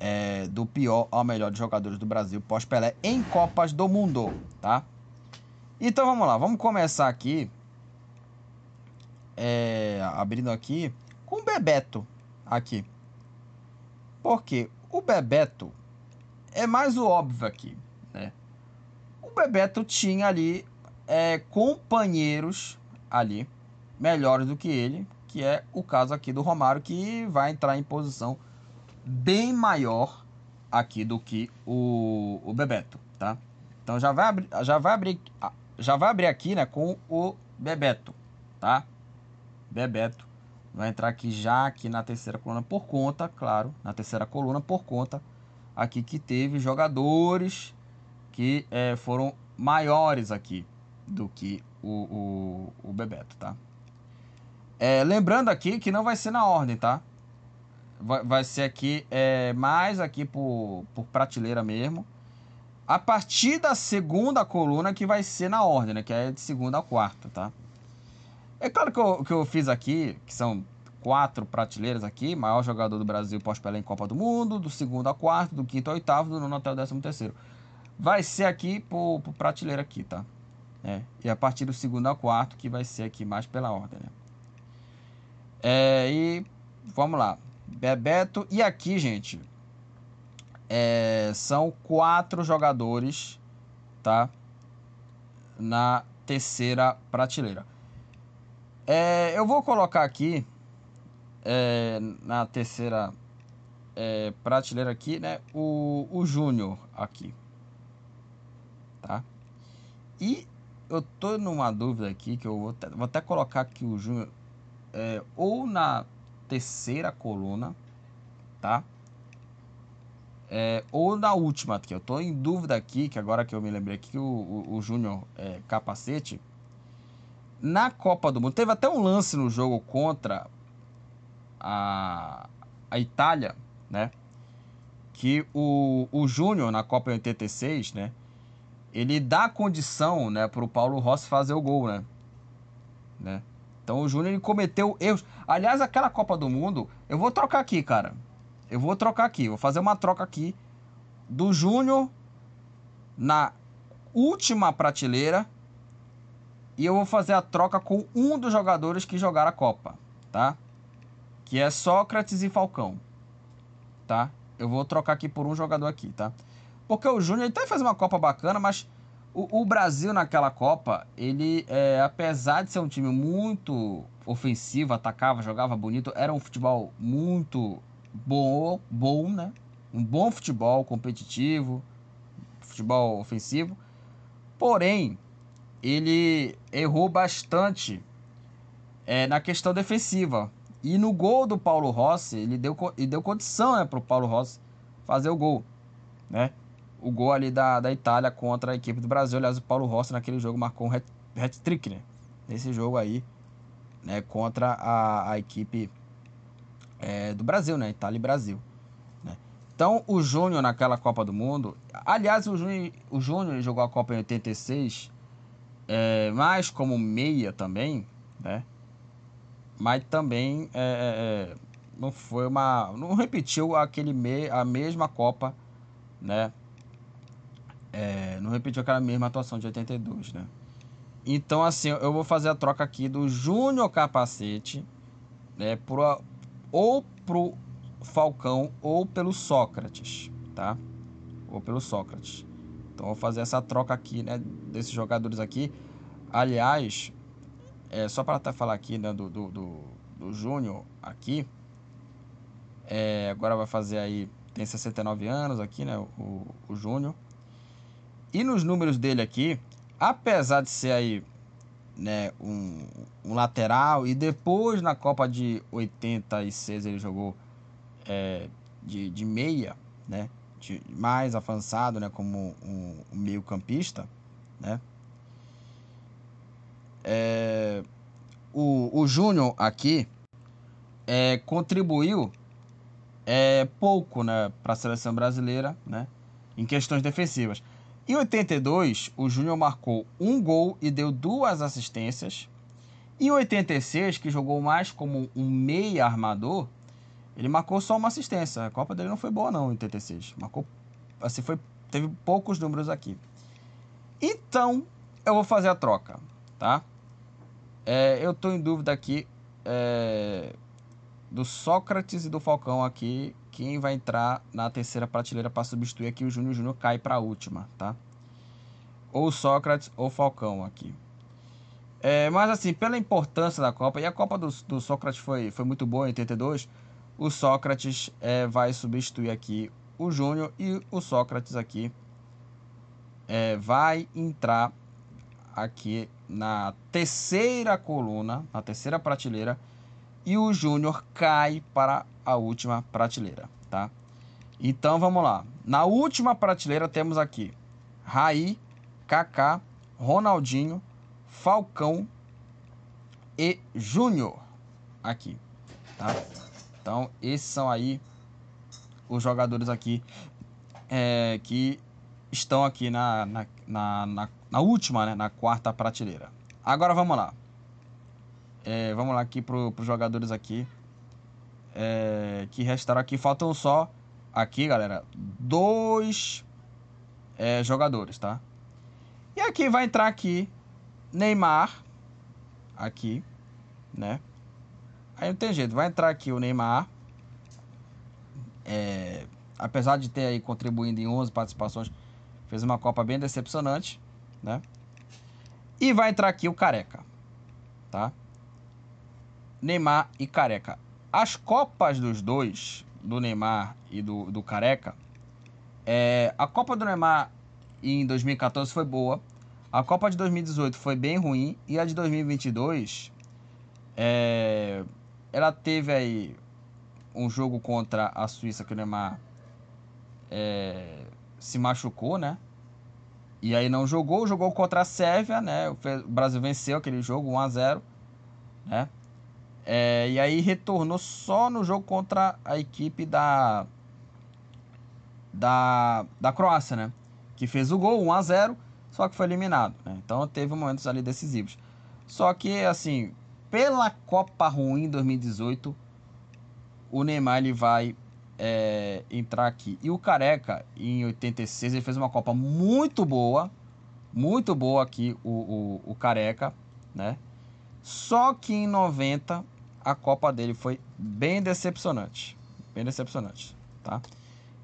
é, do pior ao melhor de jogadores do Brasil pós-Pelé em Copas do Mundo, tá? Então vamos lá, vamos começar aqui, é, abrindo aqui com o Bebeto aqui. Porque o Bebeto é mais o óbvio aqui, né? O Bebeto tinha ali é, companheiros ali melhores do que ele, que é o caso aqui do Romário, que vai entrar em posição bem maior aqui do que o, o Bebeto, tá? Então já vai abrir, já vai abrir, já vai abrir aqui, né, com o Bebeto, tá? Bebeto vai entrar aqui já aqui na terceira coluna por conta, claro, na terceira coluna por conta aqui que teve jogadores que é, foram maiores aqui do que o, o, o Bebeto, tá? É, lembrando aqui que não vai ser na ordem, tá? Vai, vai ser aqui é, mais aqui por, por prateleira mesmo. A partir da segunda coluna que vai ser na ordem, né? Que é de segunda a quarta, tá? É claro que eu, que eu fiz aqui, que são quatro prateleiras aqui, maior jogador do Brasil pós-Pelé em Copa do Mundo, do segundo a quarto, do quinto ao oitavo, do nono até o décimo terceiro. Vai ser aqui por, por prateleira aqui, tá? É, e a partir do segundo ao quarto que vai ser aqui mais pela ordem, né? É, e vamos lá. Bebeto. E aqui, gente, é, são quatro jogadores, tá? Na terceira prateleira. É, eu vou colocar aqui é, na terceira é, prateleira aqui, né? O, o Júnior aqui, tá? E eu tô numa dúvida aqui que eu vou, vou até colocar aqui o Júnior é, ou na terceira coluna, tá? É, ou na última aqui. Eu tô em dúvida aqui, que agora que eu me lembrei aqui, o, o, o Júnior é, Capacete, na Copa do Mundo, teve até um lance no jogo contra a, a Itália, né? Que o, o Júnior, na Copa 86, né? Ele dá condição, né, para o Paulo Rossi fazer o gol, né? né? Então o Júnior ele cometeu erros. Aliás, aquela Copa do Mundo, eu vou trocar aqui, cara. Eu vou trocar aqui, vou fazer uma troca aqui do Júnior na última prateleira e eu vou fazer a troca com um dos jogadores que jogaram a Copa, tá? Que é Sócrates e Falcão, tá? Eu vou trocar aqui por um jogador aqui, tá? Porque o Júnior até fez uma Copa bacana, mas o, o, Brasil naquela Copa, ele, é, apesar de ser um time muito ofensivo, atacava, jogava bonito, era um futebol muito bom, bom, né? Um bom futebol competitivo, futebol ofensivo. Porém, ele errou bastante é, na questão defensiva. E no gol do Paulo Rossi, ele deu, ele deu condição né, para o Paulo Rossi fazer o gol. Né? O gol ali da, da Itália contra a equipe do Brasil. Aliás, o Paulo Rossi naquele jogo marcou um hat-trick, né? Nesse jogo aí, né? Contra a, a equipe é, do Brasil, né? Itália e Brasil. Né? Então, o Júnior naquela Copa do Mundo... Aliás, o Júnior, o Júnior jogou a Copa em 86, é, mais como meia também, né? Mas também é, é, é não foi uma... Não repetiu aquele me, a mesma Copa, né? É, não repetiu aquela mesma atuação de 82, né? Então, assim, eu vou fazer a troca aqui do Júnior Capacete, né? Pro, ou pro Falcão ou pelo Sócrates, tá? Ou pelo Sócrates. Então, vou fazer essa troca aqui, né? Desses jogadores aqui. Aliás, é, só para falar aqui, né? Do, do, do, do Júnior aqui. É, agora vai fazer aí... Tem 69 anos aqui, né? O, o Júnior. E nos números dele aqui, apesar de ser aí né, um, um, lateral, e depois na Copa de 86 ele jogou é, de, de meia, né, de, mais avançado, né, como um, um meio campista, né. É, o, o Júnior aqui é, contribuiu é, pouco né, para a seleção brasileira né, em questões defensivas. Em 82, o Júnior marcou um gol e deu duas assistências. Em 86, que jogou mais como um meia armador, ele marcou só uma assistência. A Copa dele não foi boa não em 86. Marcou assim foi teve poucos números aqui. Então, eu vou fazer a troca, tá? É, eu tô em dúvida aqui é, do Sócrates e do Falcão aqui quem vai entrar na terceira prateleira para substituir aqui o Júnior. O Júnior cai para a última, tá? Ou Sócrates ou Falcão aqui. É, mas assim, pela importância da Copa, e a Copa do, do Sócrates foi, foi muito boa em 82, o Sócrates é, vai substituir aqui o Júnior e o Sócrates aqui é, vai entrar aqui na terceira coluna, na terceira prateleira, e o Júnior cai para a última prateleira, tá? Então vamos lá. Na última prateleira temos aqui Raí, Kaká, Ronaldinho, Falcão e Júnior aqui, tá? Então esses são aí os jogadores aqui é, que estão aqui na, na, na, na, na última, né? Na quarta prateleira. Agora vamos lá. É, vamos lá aqui para os jogadores aqui é, que restaram aqui. Faltam só aqui, galera, dois é, jogadores, tá? E aqui vai entrar aqui Neymar, aqui, né? Aí não tem jeito, vai entrar aqui o Neymar. É, apesar de ter aí contribuindo em 11 participações, fez uma Copa bem decepcionante, né? E vai entrar aqui o Careca, tá? Neymar e Careca. As Copas dos dois, do Neymar e do, do Careca, é, a Copa do Neymar em 2014 foi boa, a Copa de 2018 foi bem ruim e a de 2022 é, ela teve aí um jogo contra a Suíça que o Neymar é, se machucou, né? E aí não jogou, jogou contra a Sérvia, né? O Brasil venceu aquele jogo 1 a 0, né? É, e aí retornou só no jogo contra a equipe da da, da Croácia, né? Que fez o gol 1 a 0, só que foi eliminado, né? Então teve momentos ali decisivos. Só que assim, pela Copa ruim 2018, o Neymar ele vai é, entrar aqui. E o Careca, em 86, ele fez uma Copa muito boa. Muito boa aqui, o, o, o Careca, né? Só que em 90, a Copa dele foi bem decepcionante. Bem decepcionante, tá?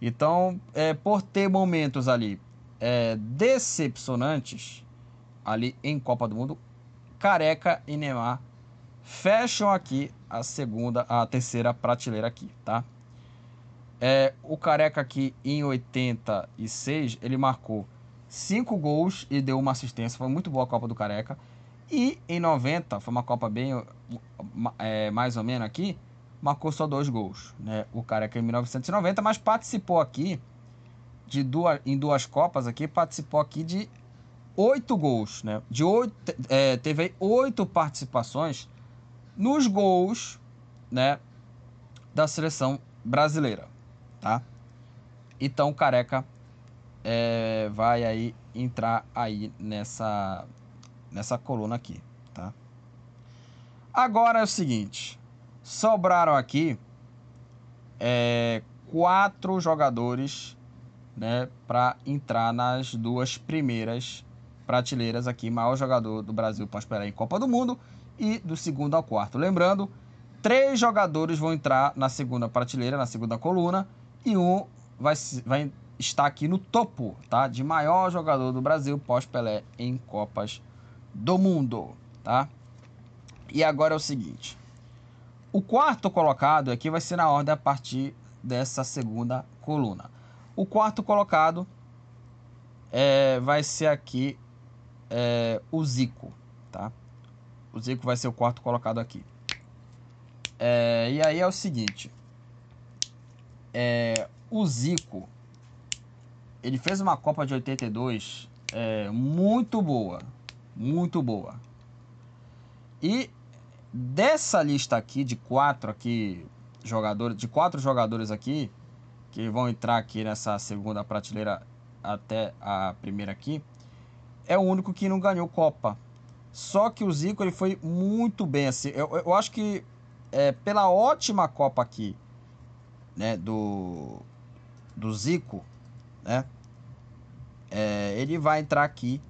Então, é, por ter momentos ali é, decepcionantes, ali em Copa do Mundo, Careca e Neymar fecham aqui a segunda, a terceira prateleira aqui, tá? É, o Careca aqui em 86, ele marcou 5 gols e deu uma assistência. Foi muito boa a Copa do Careca. E em 90, foi uma Copa bem é, mais ou menos aqui, marcou só dois gols. Né? O Careca em 1990, mas participou aqui de duas, em duas Copas aqui, participou aqui de oito gols. Né? De oito, é, teve oito participações nos gols né, da seleção brasileira, tá? Então Careca é, vai aí entrar aí nessa nessa coluna aqui, tá? Agora é o seguinte, sobraram aqui é, quatro jogadores, né, para entrar nas duas primeiras prateleiras aqui, maior jogador do Brasil para esperar em Copa do Mundo e do segundo ao quarto. Lembrando, três jogadores vão entrar na segunda prateleira, na segunda coluna, e um vai, vai estar aqui no topo, tá? De maior jogador do Brasil pós-Pelé em Copas do Mundo, tá? E agora é o seguinte. O quarto colocado aqui vai ser na ordem a partir dessa segunda coluna. O quarto colocado é, vai ser aqui é, o Zico, tá? O Zico vai ser o quarto colocado aqui. É, e aí é o seguinte. É, o Zico, ele fez uma Copa de 82 é, muito boa. Muito boa. E dessa lista aqui, de quatro aqui, jogadores, de quatro jogadores aqui, que vão entrar aqui nessa segunda prateleira até a primeira aqui, é o único que não ganhou Copa. Só que o Zico ele foi muito bem assim. Eu, eu acho que é, pela ótima Copa aqui, né, do do Zico, né, é, ele vai entrar aqui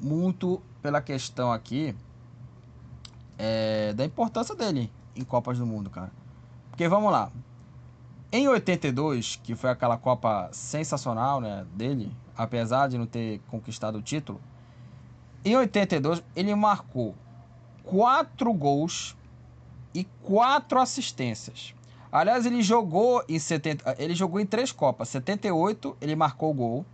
muito pela questão aqui é, da importância dele em Copas do Mundo, cara. Porque vamos lá, Em 82, que foi aquela Copa sensacional né, dele, apesar de não ter conquistado o título, em 82 ele marcou quatro gols e quatro assistências. Aliás, ele jogou em 70, ele jogou em três Copas. 78 ele marcou gol.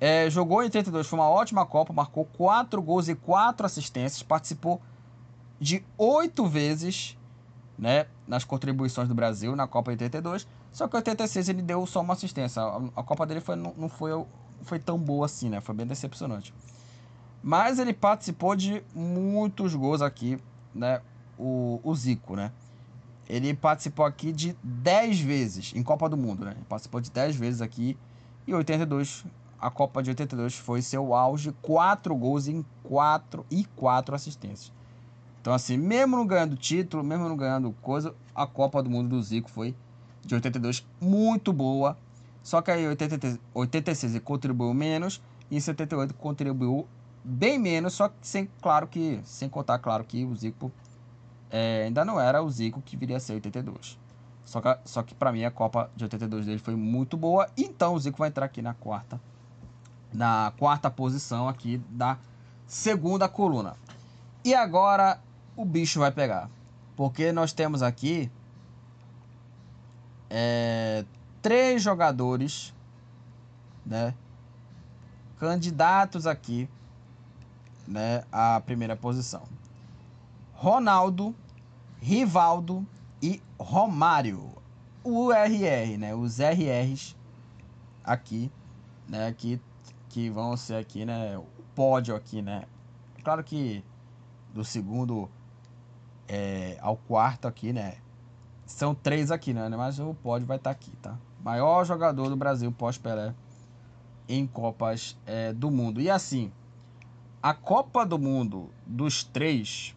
É, jogou em 82, foi uma ótima Copa, marcou quatro gols e quatro assistências, participou de oito vezes né, nas contribuições do Brasil na Copa 82. Só que em 86 ele deu só uma assistência. A, a Copa dele foi, não, não foi, foi tão boa assim, né? Foi bem decepcionante. Mas ele participou de muitos gols aqui, né? O, o Zico, né? Ele participou aqui de 10 vezes em Copa do Mundo, né? Ele participou de 10 vezes aqui. E 82, a Copa de 82 foi seu auge, 4 gols em 4 e 4 assistências. Então, assim, mesmo não ganhando título, mesmo não ganhando coisa, a Copa do Mundo do Zico foi de 82 muito boa. Só que aí em 86 ele contribuiu menos e em 78 contribuiu bem menos, só que sem, claro que, sem contar, claro que o Zico é, ainda não era o Zico que viria a ser 82. Só que, só que para mim a Copa de 82 dele foi muito boa, então o Zico vai entrar aqui na quarta, na quarta posição aqui da segunda coluna. E agora o bicho vai pegar. Porque nós temos aqui é, três jogadores, né, candidatos aqui, né, à primeira posição. Ronaldo, Rivaldo e Romário. O RR, né, os RRs aqui, né, que, que vão ser aqui, né, o pódio aqui, né. Claro que do segundo é, ao quarto aqui, né? São três aqui, né? Mas o pódio vai estar tá aqui, tá? Maior jogador do Brasil pós-Pelé em Copas é, do Mundo. E assim, a Copa do Mundo dos três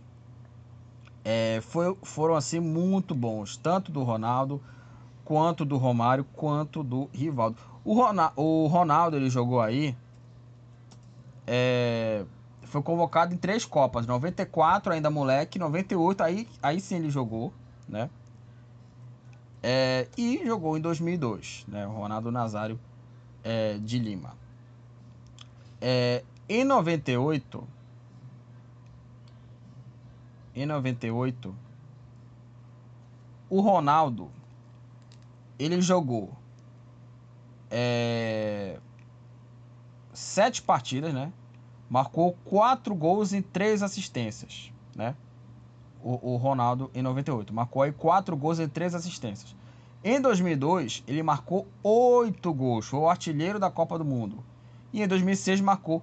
é, foi, foram assim muito bons, tanto do Ronaldo quanto do Romário quanto do Rivaldo. O, Ronaldo, o Ronaldo ele jogou aí é, foi convocado em três Copas. 94, ainda moleque. 98, aí, aí sim ele jogou, né? É, e jogou em 2002, né? Ronaldo Nazário é, de Lima. É, em 98... Em 98... O Ronaldo... Ele jogou... É, sete partidas, né? marcou quatro gols e três assistências, né? O, o, Ronaldo em 98 marcou aí quatro gols e três assistências. Em 2002 ele marcou oito gols, foi o artilheiro da Copa do Mundo. E em 2006 marcou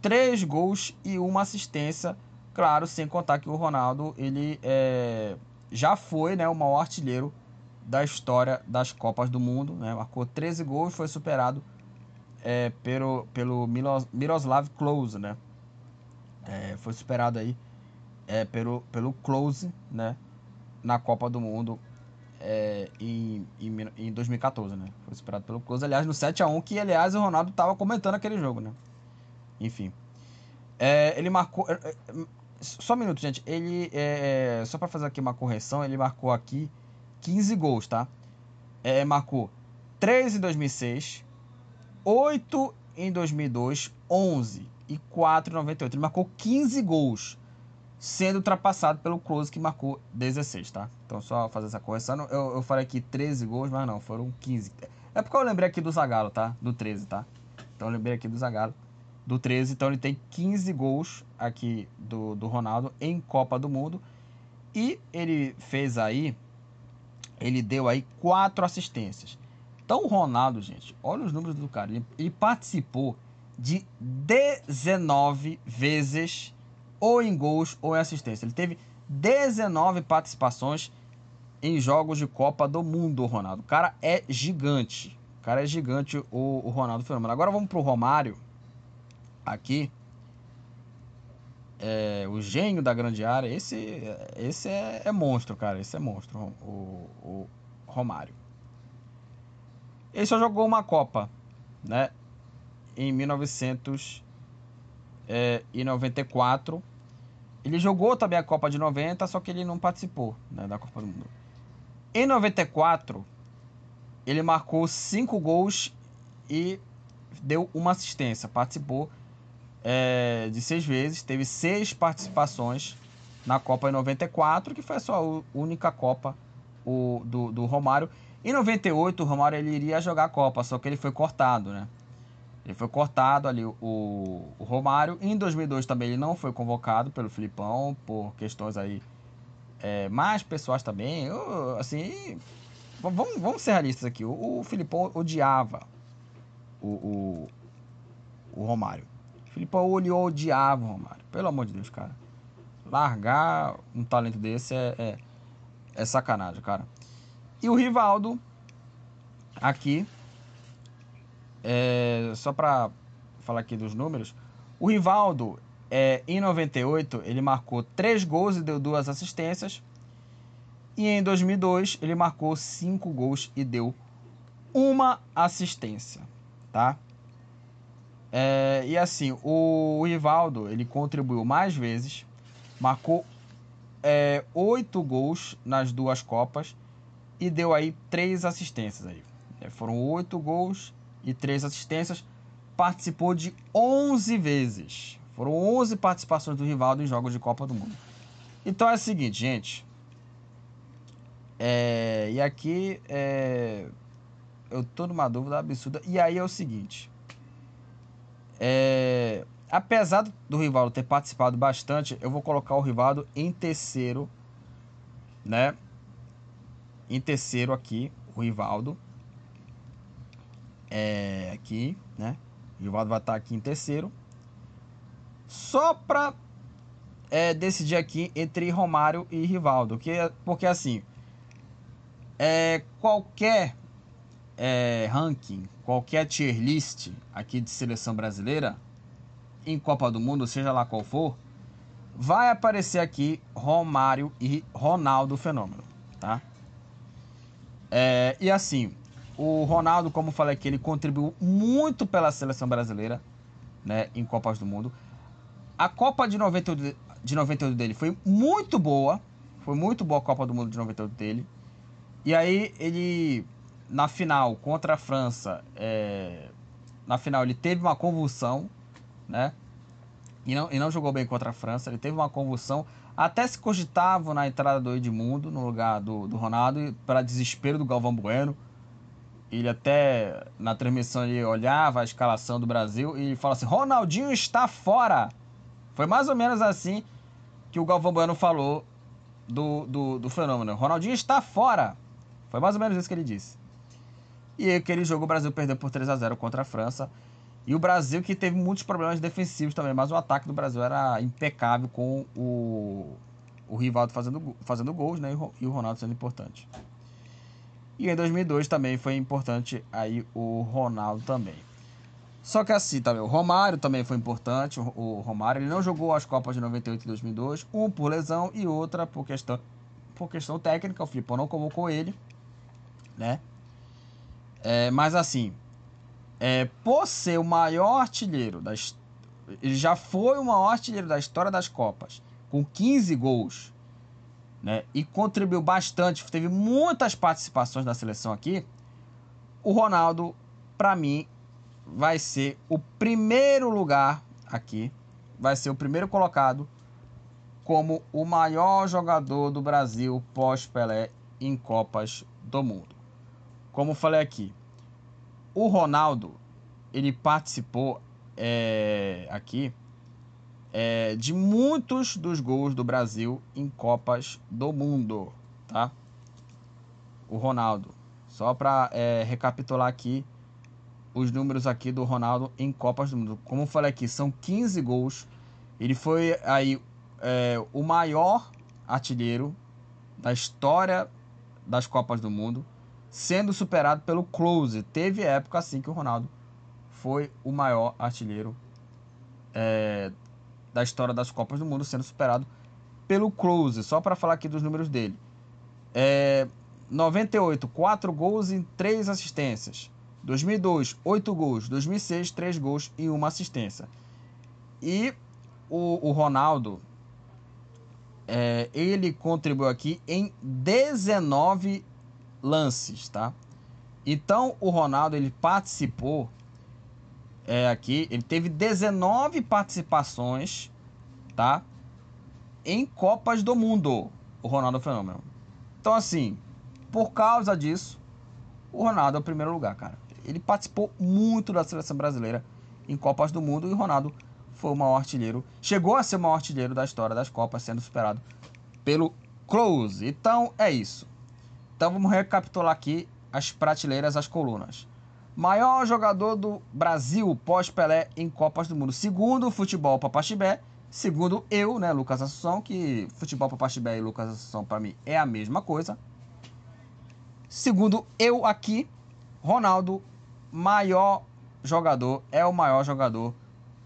três gols e uma assistência, claro, sem contar que o Ronaldo ele é, já foi, né, o maior artilheiro da história das Copas do Mundo, né? Marcou 13 gols, foi superado é, pelo, pelo Miroslav Klose, né? É, foi superado aí é, pelo, pelo Klose, né? Na Copa do Mundo é, em, em, em 2014, né? Foi superado pelo Klose, aliás, no 7x1, que, aliás, o Ronaldo estava comentando aquele jogo, né? Enfim. É, ele marcou... É, é, só um minuto, gente. Ele, só para fazer aqui uma correção, ele marcou aqui 15 gols, tá? Marcou 3 em 2006, 8 em 2002, 11 e 4 em 98. Ele marcou 15 gols, sendo ultrapassado pelo Close, que marcou 16, tá? Então, só fazer essa correção. Eu, eu falei aqui 13 gols, mas não, foram 15. É porque eu lembrei aqui do Zagallo, tá? Do 13, tá? Então, eu lembrei aqui do Zagallo, do 13. Então, ele tem 15 gols aqui do, do Ronaldo em Copa do Mundo. E ele fez aí, ele deu aí 4 assistências. Então o Ronaldo, gente, olha os números do cara. Ele, ele participou de 19 vezes ou em gols ou em assistência. Ele teve 19 participações em jogos de Copa do Mundo, Ronaldo. O cara é gigante. O cara é gigante, o, o Ronaldo Fenômeno. Agora vamos pro Romário. Aqui. É, o gênio da grande área. Esse, esse é, é monstro, cara. Esse é monstro, o, o Romário. Ele só jogou uma Copa, né? Em 1994. Ele jogou também a Copa de 90, só que ele não participou né, da Copa do Mundo. Em 94, ele marcou cinco gols e deu uma assistência. Participou é, de seis vezes, teve seis participações na Copa em 94, que foi a sua única Copa o, do, do Romário. Em 98, o Romário ele iria jogar a Copa, só que ele foi cortado, né? Ele foi cortado ali, o, o Romário. Em 2002 também ele não foi convocado pelo Filipão, por questões aí é, mais pessoais também. Eu, assim, vamos, vamos ser realistas aqui. O, o Filipão odiava o, o, o Romário. O Filipão ele odiava o Romário. Pelo amor de Deus, cara. Largar um talento desse é, é, é sacanagem, cara. E o Rivaldo, aqui, é, só para falar aqui dos números, o Rivaldo, é, em 98, ele marcou 3 gols e deu duas assistências. E em 2002, ele marcou 5 gols e deu uma assistência, tá? É, e assim, o Rivaldo, ele contribuiu mais vezes, marcou é, 8 gols nas duas Copas e deu aí 3 assistências aí. É, foram 8 gols e 3 assistências, participou de 11 vezes. Foram 11 participações do Rivaldo em jogos de Copa do Mundo. Então é o seguinte, gente. É, e aqui é, eu tô numa dúvida absurda. E aí é o seguinte. É, apesar do Rivaldo ter participado bastante, eu vou colocar o Rivaldo em terceiro, né? Em terceiro aqui, o Rivaldo é, aqui, né? O Rivaldo vai estar aqui em terceiro. Só para é, decidir aqui entre Romário e Rivaldo. Que, porque assim, é, qualquer é, ranking, qualquer tier list aqui de seleção brasileira, em Copa do Mundo, seja lá qual for, vai aparecer aqui Romário e Ronaldo Fenômeno, tá? É, e assim, o Ronaldo, como falei aqui, ele contribuiu muito pela seleção brasileira, né, em Copas do Mundo. A Copa de 98, de 98 dele foi muito boa, foi muito boa a Copa do Mundo de 98 dele. E aí ele, na final contra a França, é, na final ele teve uma convulsão, né? E não, e não jogou bem contra a França, ele teve uma convulsão. Até se cogitava na entrada do Edmundo no lugar do, do Ronaldo, para desespero do Galvão Bueno ele até na transmissão ele olhava a escalação do Brasil e fala assim: Ronaldinho está fora. Foi mais ou menos assim que o Galvão Bueno falou do, do, do fenômeno. Ronaldinho está fora. Foi mais ou menos isso que ele disse. E aquele jogo o Brasil perdeu por 3 a 0 contra a França. E o Brasil que teve muitos problemas defensivos também, mas o ataque do Brasil era impecável com o, o Rivaldo fazendo, fazendo gols né, e o Ronaldo sendo importante. E em 2002 também foi importante aí o Ronaldo também. Só que assim também, o Romário também foi importante. O, Romário ele não jogou as Copas de 98 e 2002, um por lesão e outra por questão por questão técnica. O Filipão não convocou ele, né? É, mas assim, é, por ser o maior artilheiro das ele já foi o maior artilheiro da história das Copas, com 15 gols né, e contribuiu bastante, teve muitas participações na seleção aqui, o Ronaldo, para mim, vai ser o primeiro lugar aqui, vai ser o primeiro colocado como o maior jogador do Brasil pós-Pelé em Copas do Mundo. Como falei aqui, o Ronaldo, ele participou é, aqui é, de muitos dos gols do Brasil em Copas do Mundo, tá? O Ronaldo. Só para é, recapitular aqui os números aqui do Ronaldo em Copas do Mundo. Como eu falei aqui, são 15 gols. Ele foi aí é, o maior artilheiro da história das Copas do Mundo, sendo superado pelo Close. Teve época assim que o Ronaldo foi o maior artilheiro é, da história das Copas do Mundo, sendo superado pelo Close. Só para falar aqui dos números dele. É, 98, 4 gols e 3 assistências. 2002, 8 gols. 2006, 3 gols e 1 assistência. E o, o Ronaldo, é, ele contribuiu aqui em 19 lances, tá? Então o Ronaldo ele participou é, aqui, ele teve 19 participações, tá? Em Copas do Mundo, o Ronaldo Fenômeno. Então assim, por causa disso, o Ronaldo é o primeiro lugar, cara. Ele participou muito da seleção brasileira em Copas do Mundo e o Ronaldo foi o maior artilheiro. Chegou a ser o maior artilheiro da história das Copas, sendo superado pelo Close. Então é isso. Então vamos recapitular aqui as prateleiras, as colunas. Maior jogador do Brasil pós-Pelé em Copas do Mundo. Segundo, futebol Papaxibé. Segundo eu, né, Lucas Assunção, que futebol Papaxibé e Lucas Assunção para mim é a mesma coisa. Segundo eu aqui, Ronaldo, maior jogador, é o maior jogador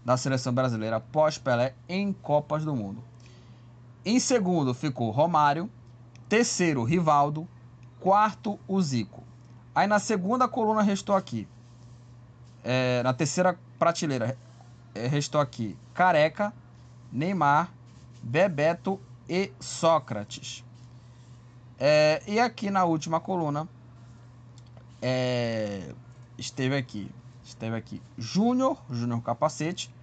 da seleção brasileira pós-Pelé em Copas do Mundo. Em segundo ficou Romário, terceiro Rivaldo, quarto o Zico. Aí na segunda coluna restou aqui, é, na terceira prateleira é, restou aqui Careca, Neymar, Bebeto e Sócrates. É, e aqui na última coluna é, esteve aqui Esteve aqui Júnior, Júnior Capacete,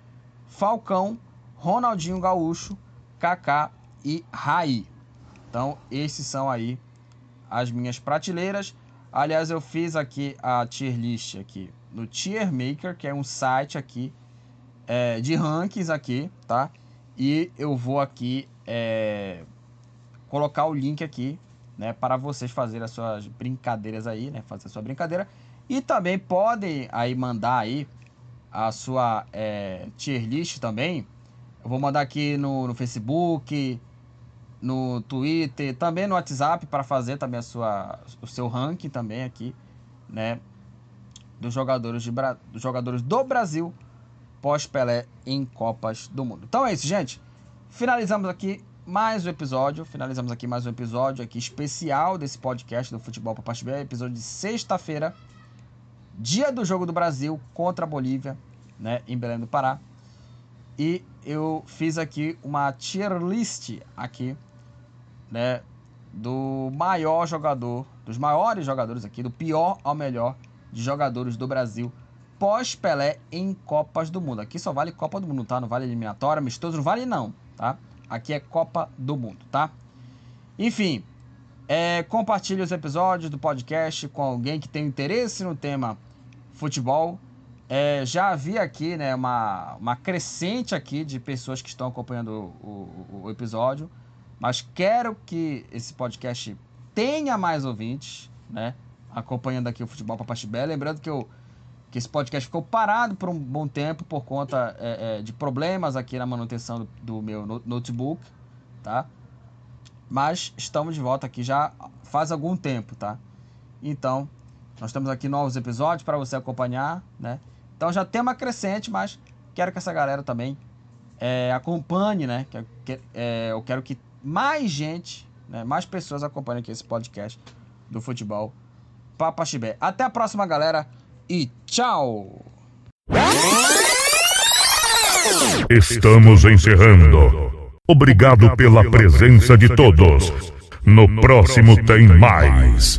Falcão, Ronaldinho Gaúcho, Kaká e Raí. Então, esses são aí as minhas prateleiras. Aliás, eu fiz aqui a tier list aqui no Tier Maker, que é um site aqui é, de rankings aqui, tá? E eu vou aqui é, colocar o link aqui, né, para vocês fazerem as suas brincadeiras aí, né, fazer a sua brincadeira. E também podem aí mandar aí a sua é, tier list também. Eu vou mandar aqui no, no Facebook, no Twitter, também no WhatsApp para fazer também a sua, o seu ranking também aqui, né? Dos jogadores, de, dos jogadores do Brasil pós-Pelé em Copas do Mundo. Então é isso, gente. Finalizamos aqui mais um episódio. Finalizamos aqui mais um episódio aqui especial desse podcast do Futebol para Parte B, episódio de sexta-feira dia do jogo do Brasil contra a Bolívia, né, em Belém do Pará. E eu fiz aqui uma tier list aqui, né, do maior jogador, dos maiores jogadores aqui, do pior ao melhor de jogadores do Brasil pós-Pelé em Copas do Mundo. Aqui só vale Copa do Mundo, tá? Não vale eliminatória, amistoso, não vale não, tá? Aqui é Copa do Mundo, tá? Enfim, é, compartilhe os episódios do podcast com alguém que tem interesse no tema futebol. É, já havia aqui né, uma, uma crescente aqui de pessoas que estão acompanhando o, o, o episódio, mas quero que esse podcast tenha mais ouvintes, né? Acompanhando aqui o Futebol para Pastibé. Lembrando que, eu, que esse podcast ficou parado por um bom tempo por conta é, é, de problemas aqui na manutenção do, do meu notebook, tá? Mas estamos de volta aqui já faz algum tempo, tá? Então, nós temos aqui novos episódios para você acompanhar, né? Então já tem uma crescente, mas quero que essa galera também é, acompanhe, né? Que, que, é, eu quero que mais gente, né? mais pessoas acompanhem aqui esse podcast do futebol Papa Chibé. Até a próxima, galera, e tchau! Estamos encerrando. Obrigado pela presença de todos. No próximo tem mais.